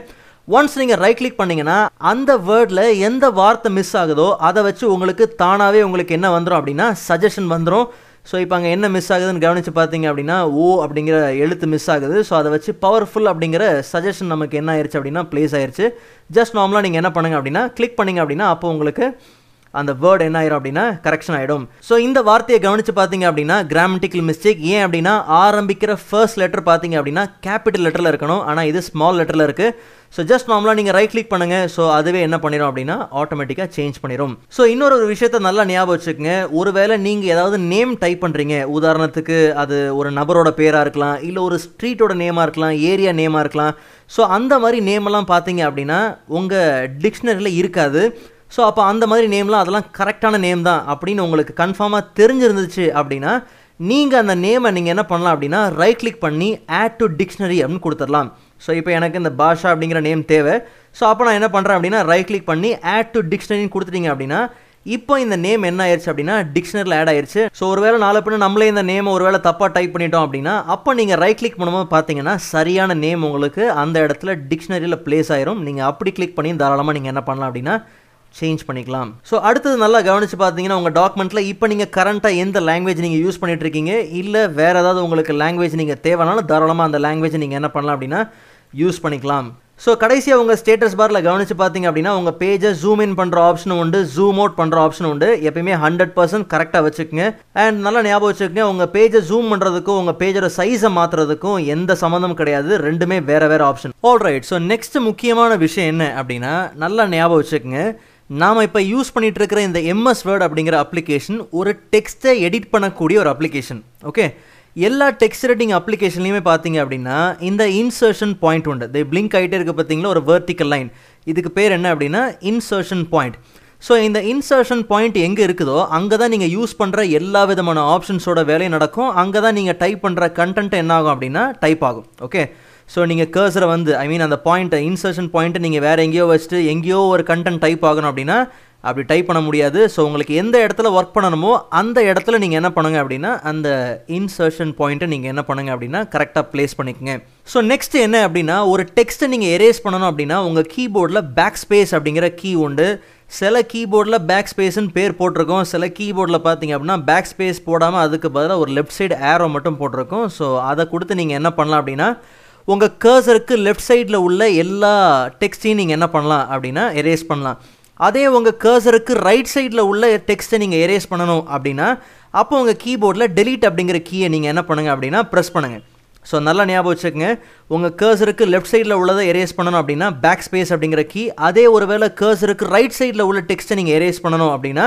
ஒன்ஸ் நீங்கள் ரைட் கிளிக் பண்ணீங்கன்னா அந்த வேர்டில் எந்த வார்த்தை மிஸ் ஆகுதோ அதை வச்சு உங்களுக்கு தானாகவே உங்களுக்கு என்ன வந்துடும் அப்படின்னா சஜஷன் வந்துடும் ஸோ இப்போ அங்கே என்ன மிஸ் ஆகுதுன்னு கவனித்து பார்த்தீங்க அப்படின்னா ஓ அப்படிங்கிற எழுத்து மிஸ் ஆகுது. ஸோ அதை வச்சு பவர்ஃபுல் அப்படிங்கிற சஜஷன் நமக்கு என்ன ஆயிடுச்சு அப்படின்னா ப்ளேஸ் ஆயிடுச்சு ஜஸ்ட் நார்மலாக நீங்கள் என்ன பண்ணுங்க அப்படின்னா கிளிக் பண்ணிங்க அப்படின்னா அப்போ உங்களுக்கு அந்த வேர்டு என்ன ஆயிரும் அப்படின்னா கரெக்ஷன் ஆகிடும் ஸோ இந்த வார்த்தையை கவனித்து பார்த்தீங்க அப்படின்னா கிராமட்டிக்கல் மிஸ்டேக் ஏன் அப்படின்னா ஆரம்பிக்கிற ஃபர்ஸ்ட் லெட்டர் பார்த்தீங்க அப்படின்னா கேபிட்டல் லெட்டரில் இருக்கணும். ஆனால் இது ஸ்மால் லெட்டரில் இருக்குது ஸோ ஜஸ்ட் நார்மலாக நீங்கள் ரைட் கிளிக் பண்ணுங்கள் ஸோ அதுவே என்ன பண்ணிடும் அப்படின்னா ஆட்டோமேட்டிக்காக சேஞ்ச் பண்ணிடும் ஸோ இன்னொரு ஒரு விஷயத்த நல்லா ஞாபகம் வச்சுக்கோங்க. ஒருவேளை நீங்கள் ஏதாவது நேம் டைப் பண்ணுறீங்க உதாரணத்துக்கு அது ஒரு நபரோட பேராக இருக்கலாம். இல்லை ஒரு ஸ்ட்ரீட்டோட நேமாக இருக்கலாம். ஏரியா நேமாக இருக்கலாம். ஸோ அந்த மாதிரி நேமெல்லாம் பார்த்தீங்க அப்படின்னா உங்கள் டிக்ஷனரியில் இருக்காது. ஸோ அப்போ அந்த மாதிரி நேம்லாம் அதெல்லாம் கரெக்டான நேம் தான். அப்படின்னு உங்களுக்கு கன்ஃபார்மாக தெரிஞ்சிருந்துச்சு அப்படின்னா நீங்கள் அந்த நேமை நீங்கள் என்ன பண்ணலாம் அப்படின்னா ரைட் கிளிக் பண்ணி ஆட் டு டிக்ஷனரி அப்படின்னு கொடுத்துடலாம். ஸோ இப்போ எனக்கு இந்த பாஷா அப்படிங்கிற நேம் தேவை. ஸோ அப்போ நான் என்ன பண்ணுறேன் அப்படின்னா ரைட் கிளிக் பண்ணி ஆட் டு டிக்ஷனரின்னு கொடுத்துட்டீங்க அப்படின்னா இப்போ இந்த நேம் என்ன ஆயிடுச்சு அப்படின்னா டிக்ஷனரியில் ஆட் ஆயிருச்சு. ஸோ ஒருவேளை நாலு பின்ன நம்மளே இந்த நேமை ஒருவேளை தப்பாக டைப் பண்ணிட்டோம் அப்படின்னா அப்போ நீங்கள் ரைட் கிளிக் பண்ணும்போது பார்த்தீங்கன்னா சரியான நேம் உங்களுக்கு அந்த இடத்துல டிக்ஷனரியில் பிளேஸ் ஆயிரும். நீங்கள் அப்படி கிளிக் பண்ணி தாராளமாக நீங்கள் என்ன பண்ணலாம் அப்படின்னா சேஞ்ச் பண்ணிக்கலாம். ஸோ அடுத்தது நல்லா கவனித்து பார்த்தீங்கன்னா உங்கள் டாக்குமெண்ட்டில் இப்போ நீங்கள் கரண்ட்டாக எந்த லாங்குவேஜ் நீங்கள் யூஸ் பண்ணிட்டு இருக்கீங்க இல்லை வேறு ஏதாவது உங்களுக்கு லாங்குவேஜ் நீங்கள் தேவைனாலும் தாராளமாக அந்த லாங்குவேஜ் நீங்கள் என்ன பண்ணலாம் அப்படின்னா யூஸ் பண்ணிக்கலாம். ஸோ கடைசியாக உங்கள் ஸ்டேட்டஸ் பாரில் கவனிச்சு பார்த்தீங்க அப்படின்னா உங்கள் பேஜை ஜூம் இன் பண்ணுற ஆப்ஷனும் உண்டு ஜூம் அவுட் பண்ணுற ஆப்ஷனும் உண்டு. எப்பயுமே ஹண்ட்ரட் பர்சன்ட் கரெக்டாக வச்சுக்கோங்க. அண்ட் நல்லா ஞாபகம் வச்சுக்கோங்க உங்கள் பேஜை ஜூம் பண்ணுறதுக்கும் உங்கள் பேஜோட சைஸை மாற்றுறதுக்கும் எந்த சம்மந்தமும் கிடையாது. ரெண்டுமே வேறு வேறு option all right so next முக்கியமான விஷயம் என்ன அப்படின்னா நல்லா ஞாபகம் வச்சுக்கோங்க. நாம் இப்போ யூஸ் பண்ணிகிட்டு இருக்கிற இந்த எம்எஸ் வேர்ட் அப்படிங்கிற அப்ளிகேஷன் ஒரு டெக்ஸ்ட்டை எடிட் பண்ணக்கூடிய ஒரு அப்ளிகேஷன் ஓகே எல்லா டெக்ஸ்ட் எடிட்டிங் அப்ளிகேஷன்லையுமே பார்த்தீங்க அப்படின்னா இந்த இன்சர்ஷன் பாயிண்ட் உண்டு. இது பிளிங்க் ஆகிட்டே இருக்க பார்த்தீங்களா ஒரு வெர்டிக்கல் லைன் இதுக்கு பேர் என்ன அப்படின்னா இன்சர்ஷன் பாயிண்ட் ஸோ இந்த இன்சர்ஷன் பாயிண்ட் எங்கே இருக்குதோ அங்கே தான் நீங்கள் யூஸ் பண்ணுற எல்லா விதமான ஆப்ஷன்ஸோட வேலையும் நடக்கும். அங்கே தான் நீங்கள் டைப் பண்ணுற கண்டென்ட் என்ன ஆகும் அப்படின்னா டைப் ஆகும் ஓகே ஸோ நீங்கள் கர்சரை வந்து ஐ மீன் அந்த பாயிண்ட்டை இன்சர்ஷன் பாயிண்ட்டை நீங்கள் வேறு எங்கேயோ வச்சுட்டு எங்கேயோ ஒரு கண்டென்ட் டைப் ஆகணும் அப்படின்னா அப்படி டைப் பண்ண முடியாது. ஸோ உங்களுக்கு எந்த இடத்துல ஒர்க் பண்ணணுமோ அந்த இடத்துல நீங்கள் என்ன பண்ணுங்க அப்படின்னா அந்த இன்சர்ஷன் பாயிண்ட்டை நீங்கள் என்ன பண்ணுங்க அப்படின்னா கரெக்டாக ப்ளேஸ் பண்ணிக்கோங்க. ஸோ நெக்ஸ்ட் என்ன அப்படின்னா ஒரு டெக்ஸ்ட்டை நீங்கள் எரேஸ் பண்ணணும் அப்படின்னா உங்கள் கீபோர்டில் பேக் ஸ்பேஸ் அப்படிங்கிற கீ உண்டு. சில கீபோர்டில் பேக் ஸ்பேஸ்னு பேர் போட்டிருக்கோம். சில கீபோர்டில் பார்த்தீங்க அப்படின்னா பேக் ஸ்பேஸ் போடாமல் அதுக்கு பதிலாக ஒரு லெஃப்ட் சைடு ஏரோ மட்டும் போட்டிருக்கோம். ஸோ அதை கொடுத்து நீங்கள் என்ன பண்ணலாம் அப்படின்னா உங்கள் கர்சருக்கு லெஃப்ட் சைடில் உள்ள எல்லா டெக்ஸ்டையும் நீங்கள் என்ன பண்ணலாம் அப்படின்னா எரேஸ் பண்ணலாம். அதே உங்கள் கர்சருக்கு ரைட் சைடில் உள்ள டெக்ஸ்ட்டை நீங்கள் எரேஸ் பண்ணணும் அப்படின்னா அப்போ உங்கள் கீபோர்டில் டெலீட் அப்படிங்கிற கீயை நீங்கள் என்ன பண்ணுங்கள் அப்படின்னா ப்ரெஸ் பண்ணுங்கள் ஸோ நல்லா ஞாபகம் வச்சுக்கோங்க. உங்கள் கர்சருக்கு லெஃப்ட் சைடில் உள்ளதை எரேஸ் பண்ணணும் அப்படின்னா பேக் ஸ்பேஸ் அப்படிங்கிற கீ அதே ஒரு வேளை கர்சருக்கு ரைட் சைடில் உள்ள டெக்ஸ்ட்டை நீங்கள் எரேஸ் பண்ணணும் அப்படின்னா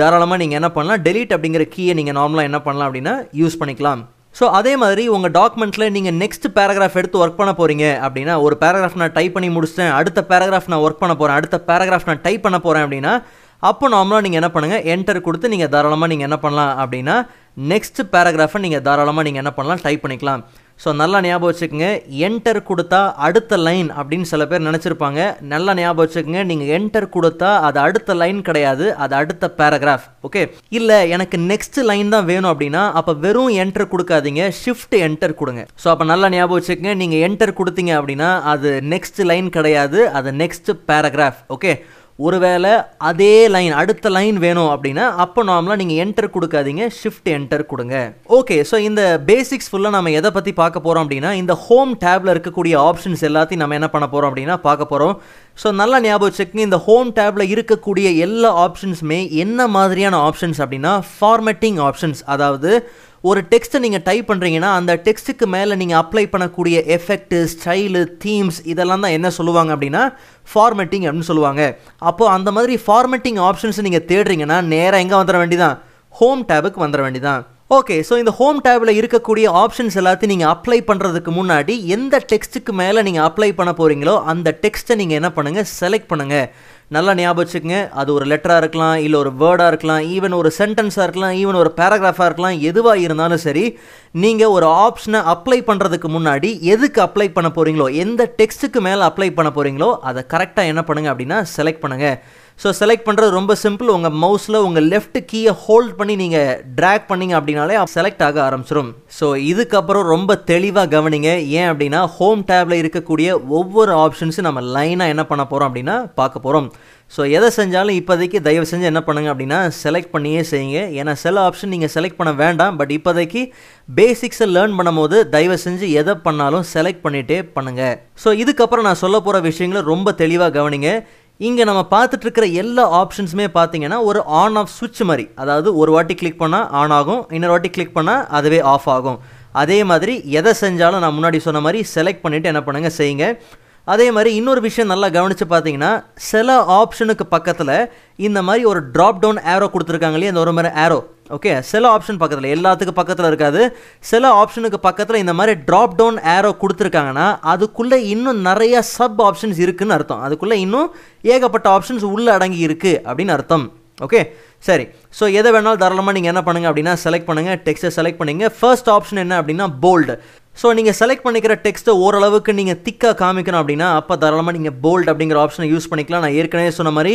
தாராளமாக நீங்கள் என்ன பண்ணலாம் டெலீட் அப்படிங்கிற கீயை நீங்கள் நார்மலாக என்ன பண்ணலாம் அப்படின்னா யூஸ் பண்ணிக்கலாம். ஸோ அதே மாதிரி உங்கள் டாக்குமெண்ட்டில் நீங்கள் நெக்ஸ்ட் பேராகிராஃப் எடுத்து ஒர்க் பண்ண போகிறீங்க அப்படின்னா ஒரு பேராகிராஃப் நான் டைப் பண்ணி முடிச்சிட்டேன் அடுத்த பேராகிராஃப் நான் ஒர்க் பண்ண போகிறேன் அடுத்த பேராகிராஃப் நான் டைப் பண்ண போகிறேன் அப்படின்னா அப்போ நார்மலாக நீங்கள் என்ன பண்ணுங்கள் என்டர் கொடுத்து நீங்கள் தாராளமாக நீங்கள் என்ன பண்ணலாம் அப்படின்னா நெக்ஸ்ட் பேராகிராஃபை நீங்கள் தாராளமாக நீங்கள் என்ன பண்ணலாம் டைப் பண்ணிக்கலாம். ஸோ நல்லா ஞாபகம் வச்சுக்கோங்க. என்டர் கொடுத்தா அடுத்த லைன் அப்படின்னு சில பேர் நினச்சிருப்பாங்க. நல்லா ஞாபகம் வச்சுக்கோங்க. நீங்கள் என்டர் கொடுத்தா அது அடுத்த லைன் கிடையாது. அது அடுத்த பேராகிராஃப் ஓகே இல்லை எனக்கு நெக்ஸ்ட் லைன் தான் வேணும் அப்படின்னா அப்போ வெறும் என்டர் கொடுக்காதீங்க. ஷிஃப்ட் என்டர் கொடுங்க. ஸோ அப்போ நல்லா ஞாபகம் வச்சுக்கோங்க. நீங்கள் என்டர் கொடுத்தீங்க அப்படின்னா அது நெக்ஸ்ட் லைன் கிடையாது. அது நெக்ஸ்ட் பேராகிராஃப் ஓகே ஒருவேளை அதே லைன் அடுத்த லைன் வேணும் அப்படின்னா அப்போ நார்மலாக நீங்கள் என்டர் கொடுக்காதீங்க ஷிஃப்ட் என்டர் கொடுங்க. ஓகே ஸோ இந்த பேசிக்ஸ் ஃபுல்லாக நம்ம எதை பற்றி பார்க்க போகிறோம் அப்படின்னா இந்த ஹோம் டேப்பில் இருக்கக்கூடிய ஆப்ஷன்ஸ் எல்லாத்தையும் நம்ம என்ன பண்ண போகிறோம் அப்படின்னா பார்க்க போகிறோம் ஸோ நல்லா ஞாபகம் வச்சுக்கோங்க இந்த ஹோம் டேப்பில் இருக்கக்கூடிய எல்லா ஆப்ஷன்ஸுமே என்ன மாதிரியான ஆப்ஷன்ஸ் அப்படின்னா ஃபார்மேட்டிங் ஆப்ஷன்ஸ் அதாவது ஒரு டெக்ஸ்ட்டை நீங்கள் டைப் பண்ணுறீங்கன்னா அந்த டெக்ஸ்ட்டுக்கு மேலே நீங்கள் அப்ளை பண்ணக்கூடிய எஃபெக்ட்டு ஸ்டைலு தீம்ஸ் இதெல்லாம் தான் என்ன சொல்லுவாங்க அப்படின்னா ஃபார்மேட்டிங் அப்படின்னு சொல்லுவாங்க. அப்போது அந்த மாதிரி ஃபார்மேட்டிங் ஆப்ஷன்ஸ் நீங்கள் தேடுறீங்கன்னா நேராக எங்கே வந்துட வேண்டியதான் ஹோம் டேபுக்கு வந்துட வேண்டியதான் ஓகே ஸோ இந்த ஹோம் டேபில் இருக்கக்கூடிய ஆப்ஷன்ஸ் எல்லாத்தையும் நீங்கள் அப்ளை பண்ணுறதுக்கு முன்னாடி எந்த டெக்ஸ்ட்டுக்கு மேலே நீங்கள் அப்ளை பண்ண போகிறீங்களோ அந்த டெக்ஸ்ட்டை நீங்கள் என்ன பண்ணுங்கள் செலக்ட் பண்ணுங்கள் நல்லா ஞாபகம் வச்சுக்கோங்க. அது ஒரு லெட்டராக இருக்கலாம் இல்லை ஒரு வேர்டாக இருக்கலாம் ஈவன் ஒரு சென்டென்ஸாக இருக்கலாம் ஈவன் ஒரு பேராகிராஃபாக இருக்கலாம் எதுவாக இருந்தாலும் சரி நீங்கள் ஒரு ஆப்ஷனை அப்ளை பண்ணுறதுக்கு முன்னாடி எதுக்கு அப்ளை பண்ண போகிறீங்களோ எந்த டெக்ஸ்ட்டுக்கு மேலே அப்ளை பண்ண போகிறீங்களோ அதை கரெக்டாக என்ன பண்ணுங்கள் அப்படின்னா செலக்ட் பண்ணுங்கள் ஸோ செலக்ட் பண்ணுறது ரொம்ப சிம்பிள் உங்கள் மவுஸில் உங்கள் லெஃப்ட் கீயை ஹோல்ட் பண்ணி நீங்கள் ட்ராக் பண்ணீங்க அப்படின்னாலே செலக்ட் ஆக ஆரம்பிச்சிடும் ஸோ இதுக்கப்புறம் ரொம்ப தெளிவாக கவனிங்க. ஏன் அப்படின்னா ஹோம் டேப்பில் இருக்கக்கூடிய ஒவ்வொரு ஆப்ஷன்ஸும் நம்ம லைனாக என்ன பண்ண போகிறோம் அப்படின்னா பார்க்க போகிறோம் ஸோ எதை செஞ்சாலும் இப்போதைக்கு தயவு செஞ்சு என்ன பண்ணுங்க அப்படின்னா செலக்ட் பண்ணியே செய்யுங்க. ஏன்னா சில ஆப்ஷன் நீங்கள் செலக்ட் பண்ண வேண்டாம். பட் இப்போதைக்கு பேசிக்ஸை லேர்ன் பண்ணும்போது தயவு செஞ்சு எதை பண்ணாலும் செலக்ட் பண்ணிகிட்டே பண்ணுங்கள் ஸோ இதுக்கப்புறம் நான் சொல்ல போகிற விஷயங்களை ரொம்ப தெளிவாக கவனிங்க. இங்கே நம்ம பார்த்துட்டு இருக்கிற எல்லா ஆப்ஷன்ஸுமே பார்த்தீங்கன்னா ஒரு ஆன் ஆஃப் சுவிட்ச் மாதிரி. அதாவது ஒரு வாட்டி கிளிக் பண்ணால் ஆன் ஆகும் இன்னொரு வாட்டி கிளிக் பண்ணால் அதுவே ஆஃப் ஆகும். அதே மாதிரி எதை செஞ்சாலும் நான் முன்னாடி சொன்ன மாதிரி செலக்ட் பண்ணிவிட்டு என்ன பண்ணுங்கள் செய்யுங்க. அதே மாதிரி இன்னொரு விஷயம் நல்லா கவனித்து பார்த்தீங்கன்னா சில ஆப்ஷனுக்கு பக்கத்தில் இந்த மாதிரி ஒரு ட்ராப் டவுன் ஏரோ கொடுத்துருக்காங்க இல்லையா? இந்த ஒரு மாதிரி ஏரோ ஓகே சில ஆப்ஷன் பக்கத்தில் எல்லாத்துக்கும் பக்கத்தில் இருக்காது. சில ஆப்ஷனுக்கு பக்கத்தில் இந்த மாதிரி ட்ராப் டவுன் ஏரோ கொடுத்துருக்காங்கன்னா அதுக்குள்ளே இன்னும் நிறைய சப் ஆப்ஷன்ஸ் இருக்குதுன்னு அர்த்தம். அதுக்குள்ளே இன்னும் ஏகப்பட்ட ஆப்ஷன்ஸ் உள்ளே அடங்கி இருக்குது அப்படின்னு அர்த்தம். ஓகே சரி. ஸோ எதை வேணாலும் தாராளமாக நீங்கள் என்ன பண்ணுங்கள் அப்படின்னா செலக்ட் பண்ணுங்கள் டெக்ஸ்ட்டை செலக்ட் பண்ணிங்க. ஃபர்ஸ்ட் ஆப்ஷன் என்ன அப்படின்னா போல்டு ஸோ நீங்கள் செலக்ட் பண்ணிக்கிற டெக்ஸ்ட்டை ஓரளவுக்கு நீங்கள் திக்காக காமிக்கணும் அப்படின்னா அப்போ தாராளமாக நீங்கள் போல்ட் அப்படிங்கிற ஆப்ஷனை யூஸ் பண்ணிக்கலாம். நான் ஏற்கனவே சொன்ன மாதிரி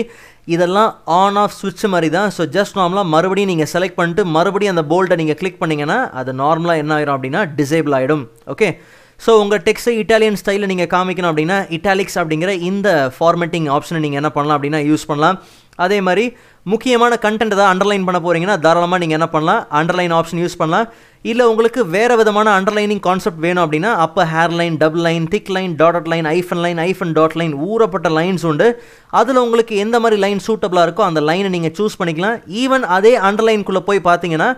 இதெல்லாம் ஆன் ஆஃப் சுவிட்ச் மாதிரி தான். ஸோ ஜஸ்ட் நார்மலாக மறுபடியும் நீங்கள் செலக்ட் பண்ணிட்டு மறுபடியும் அந்த போல்ட்டை நீங்கள் கிளிக் பண்ணிங்கன்னா அது நார்மலாக என்ன ஆயிரும் அப்படின்னா டிசேபிள் ஆகிடும் ஓகே ஸோ உங்கள் டெக்ஸ்ட்டை இட்டாலியன் ஸ்டைலில் நீங்கள் காமிக்கணும் அப்படின்னா இட்டாலிக்ஸ் அப்படிங்கிற இந்த ஃபார்மேட்டிங் ஆப்ஷனை நீங்கள் என்ன பண்ணலாம் அப்படின்னா யூஸ் பண்ணலாம். அதே மாதிரி முக்கியமான கண்டென்ட் ஏதாவது அண்டர்லைன் பண்ண போகிறீங்கன்னா தாராளமாக நீங்கள் என்ன பண்ணலாம்? அண்டர்லைன் ஆப்ஷன் யூஸ் பண்ணலாம். இல்லை உங்களுக்கு வேறு விதமான அண்டர்லைனிங் கான்செப்ட் வேணும் அப்படின்னா அப்போ hair line double line thick line dot line hyphen line hyphen dot line ஊறப்பட்ட lines உண்டு. அதில் உங்களுக்கு எந்த மாதிரி லைன் சூட்டபுளாக இருக்கோ அந்த லைனை நீங்கள் சூஸ் பண்ணிக்கலாம். ஈவன் அதே அண்டர்லைனுக்குள்ளே போய் பார்த்தீங்கன்னா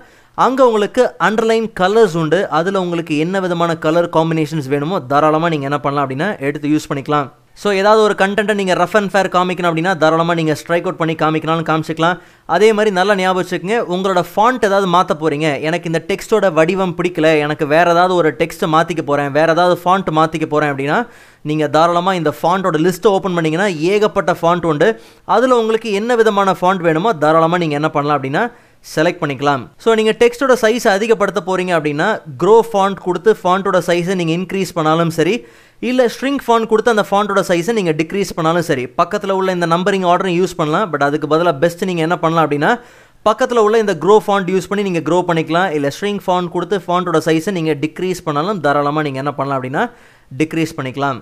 அங்கே உங்களுக்கு அண்டர்லைன் கலர்ஸ் உண்டு. அதில் உங்களுக்கு என்ன விதமான கலர் காம்பினேஷன்ஸ் வேணுமோ தாராளமாக நீங்கள் என்ன பண்ணலாம் அப்படின்னா எடுத்து யூஸ் பண்ணிக்கலாம். ஸோ ஏதாவது ஒரு கண்டென்ட்டை நீங்கள் ரஃப் அண்ட் ஃபேர் காமிக்கணும் அப்படின்னா தாராளமாக நீங்கள் ஸ்ட்ரைக் அவுட் பண்ணி காமிக்கலாம்னு காமிச்சிக்கலாம். அதே மாதிரி நல்லா ஞாபகம் வச்சுக்கோங்க உங்களோட ஃபாண்ட் ஏதாவது மாற்ற போகிறீங்க எனக்கு இந்த டெக்ஸ்ட்டோட வடிவம் பிடிக்கல எனக்கு வேறு ஏதாவது ஒரு டெக்ஸ்ட்டை மாற்றிக்க போகிறேன் வேறு ஏதாவது ஃபாண்ட் மாற்றிக்க போகிறேன் அப்படின்னா நீங்கள் தாராளமாக இந்த ஃபாண்ட்டோட லிஸ்ட்டை ஓப்பன் பண்ணிங்கன்னா ஏகப்பட்ட ஃபாண்ட் உண்டு. அதில் உங்களுக்கு என்ன விதமான ஃபாண்ட் வேணுமோ தாராளமாக நீங்கள் என்ன பண்ணலாம் அப்படின்னா செலக்ட் பண்ணிக்கலாம். ஸோ நீங்கள் டெக்ஸ்ட்டோட சைஸை அதிகப்படுத்த போகிறீங்க அப்படின்னா க்ரோ ஃபாண்ட் கொடுத்து ஃபாண்ட்டோட சைஸை நீங்கள் இன்க்ரீஸ் பண்ணாலும் சரி இல்லை ஸ்ட்ரிங் ஃபாண்ட் கொடுத்து அந்த ஃபாண்ட்டோட சைஸை நீங்கள் டிக்ரீஸ் பண்ணாலும் சரி பக்கத்தில் உள்ள இந்த நம்பரிங் ஆர்டரும் யூஸ் பண்ணலாம். பட் அதுக்கு பதிலாக பெஸ்ட் நீங்கள் என்ன பண்ணலாம் அப்படின்னா பக்கத்தில் உள்ள இந்த க்ரோ ஃபாண்ட் யூஸ் பண்ணி நீங்கள் க்ரோ பண்ணிக்கலாம். இல்லை ஸ்ட்ரிங் ஃபாண்ட் கொடுத்து ஃபாண்ட்டோட சைஸை நீங்கள் டிக்ரீஸ் பண்ணாலும் தாராளமாக நீங்கள் என்ன பண்ணலாம் அப்படின்னா டிக்ரீஸ் பண்ணிக்கலாம்.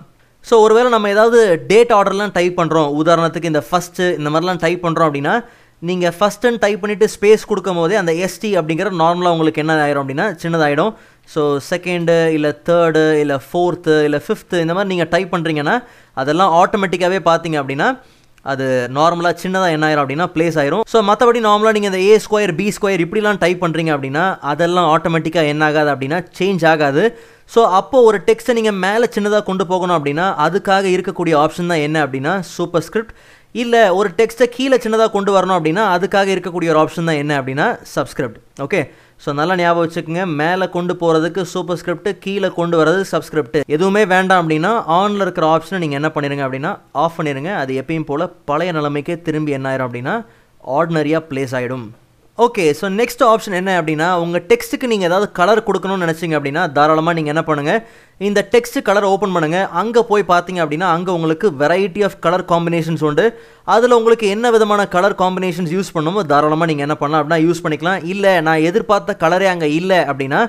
ஸோ ஒருவேளை நம்ம ஏதாவது டேட் ஆர்டர்லாம் டைப் பண்ணுறோம் உதாரணத்துக்கு இந்த ஃபஸ்ட்டு இந்த மாதிரிலாம் டைப் பண்ணுறோம் அப்படின்னா நீங்கள் ஃபஸ்ட்டுன்னு டைப் பண்ணிவிட்டு ஸ்பேஸ் கொடுக்கும் போதே அந்த எஸ்டி அப்படிங்கிற நார்மலாக உங்களுக்கு என்ன ஆயிரும் அப்படின்னா சின்னதாகிடும் ஸோ செகண்டு இல்லை தேர்டு இல்லை ஃபோர்த்து இல்லை ஃபிஃப்த்து இந்த மாதிரி நீங்கள் டைப் பண்ணுறீங்கன்னா அதெல்லாம் ஆட்டோமேட்டிக்காகவே பார்த்தீங்க அப்படின்னா அது நார்மலாக சின்னதாக என்ன ஆயிரும் அப்படின்னா பிளேஸ் ஆயிரும். ஸோ மற்றபடி நார்மலாக நீங்கள் இந்த ஏ ஸ்கொயர் பி ஸ்கொயர் இப்படிலாம் டைப் பண்ணுறீங்க அப்படின்னா அதெல்லாம் ஆட்டோமேட்டிக்காக என்ன ஆகாது அப்படின்னா சேஞ்ச் ஆகாது. ஸோ அப்போது ஒரு டெக்ஸ்ட்டை நீங்கள் மேலே சின்னதாக கொண்டு போகணும் அப்படின்னா அதுக்காக இருக்கக்கூடிய ஆப்ஷன் தான் என்ன அப்படின்னா சூப்பர் ஸ்கிரிப்ட் இல்லை ஒரு டெக்ஸ்ட்டை கீழே சின்னதாக கொண்டு வரணும் அப்படின்னா அதுக்காக இருக்கக்கூடிய ஒரு ஆப்ஷன் தான் என்ன அப்படின்னா சப்ஸ்கிரிப்ட் ஓகே ஸோ நல்லா ஞாபகம் வச்சுக்கோங்க. மேலே கொண்டு போகிறதுக்கு சூப்பர் ஸ்கிரிப்ட் கீழே கொண்டு வரது சப்ஸ்கிரிப்ட் எதுவுமே வேண்டாம் அப்படின்னா ஆனில் இருக்கிற ஆப்ஷனை நீங்கள் என்ன பண்ணிடுங்க அப்படின்னா ஆஃப் பண்ணிடுங்க அது எப்பயும் போல் பழைய நிலைமைக்கே திரும்பி என்ன ஆயிரும் அப்படின்னா ஆர்டினரியாக ப்ளேஸ் ஆகிடும் ஓகே ஸோ நெக்ஸ்ட் ஆப்ஷன் என்ன அப்படின்னா உங்கள் டெக்ஸ்ட்டுக்கு நீங்கள் ஏதாவது கலர் கொடுக்கணும்னு நினச்சிங்க அப்படின்னா தாராளமாக நீங்கள் என்ன பண்ணுங்கள் இந்த டெக்ஸ்ட் கலர் ஓப்பன் பண்ணுங்கள் அங்கே போய் பார்த்தீங்க அப்படின்னா அங்கே உங்களுக்கு வெரைட்டி ஆஃப் கலர் காம்பினேஷன்ஸ் உண்டு. அதில் உங்களுக்கு என்ன விதமான கலர் காம்பினேஷன்ஸ் யூஸ் பண்ணுமோ தாராளமாக நீங்கள் என்ன பண்ணலாம் அப்படின்னா யூஸ் பண்ணிக்கலாம். இல்லை நான் எதிர்பார்த்த கலரே அங்கே இல்லை அப்படின்னா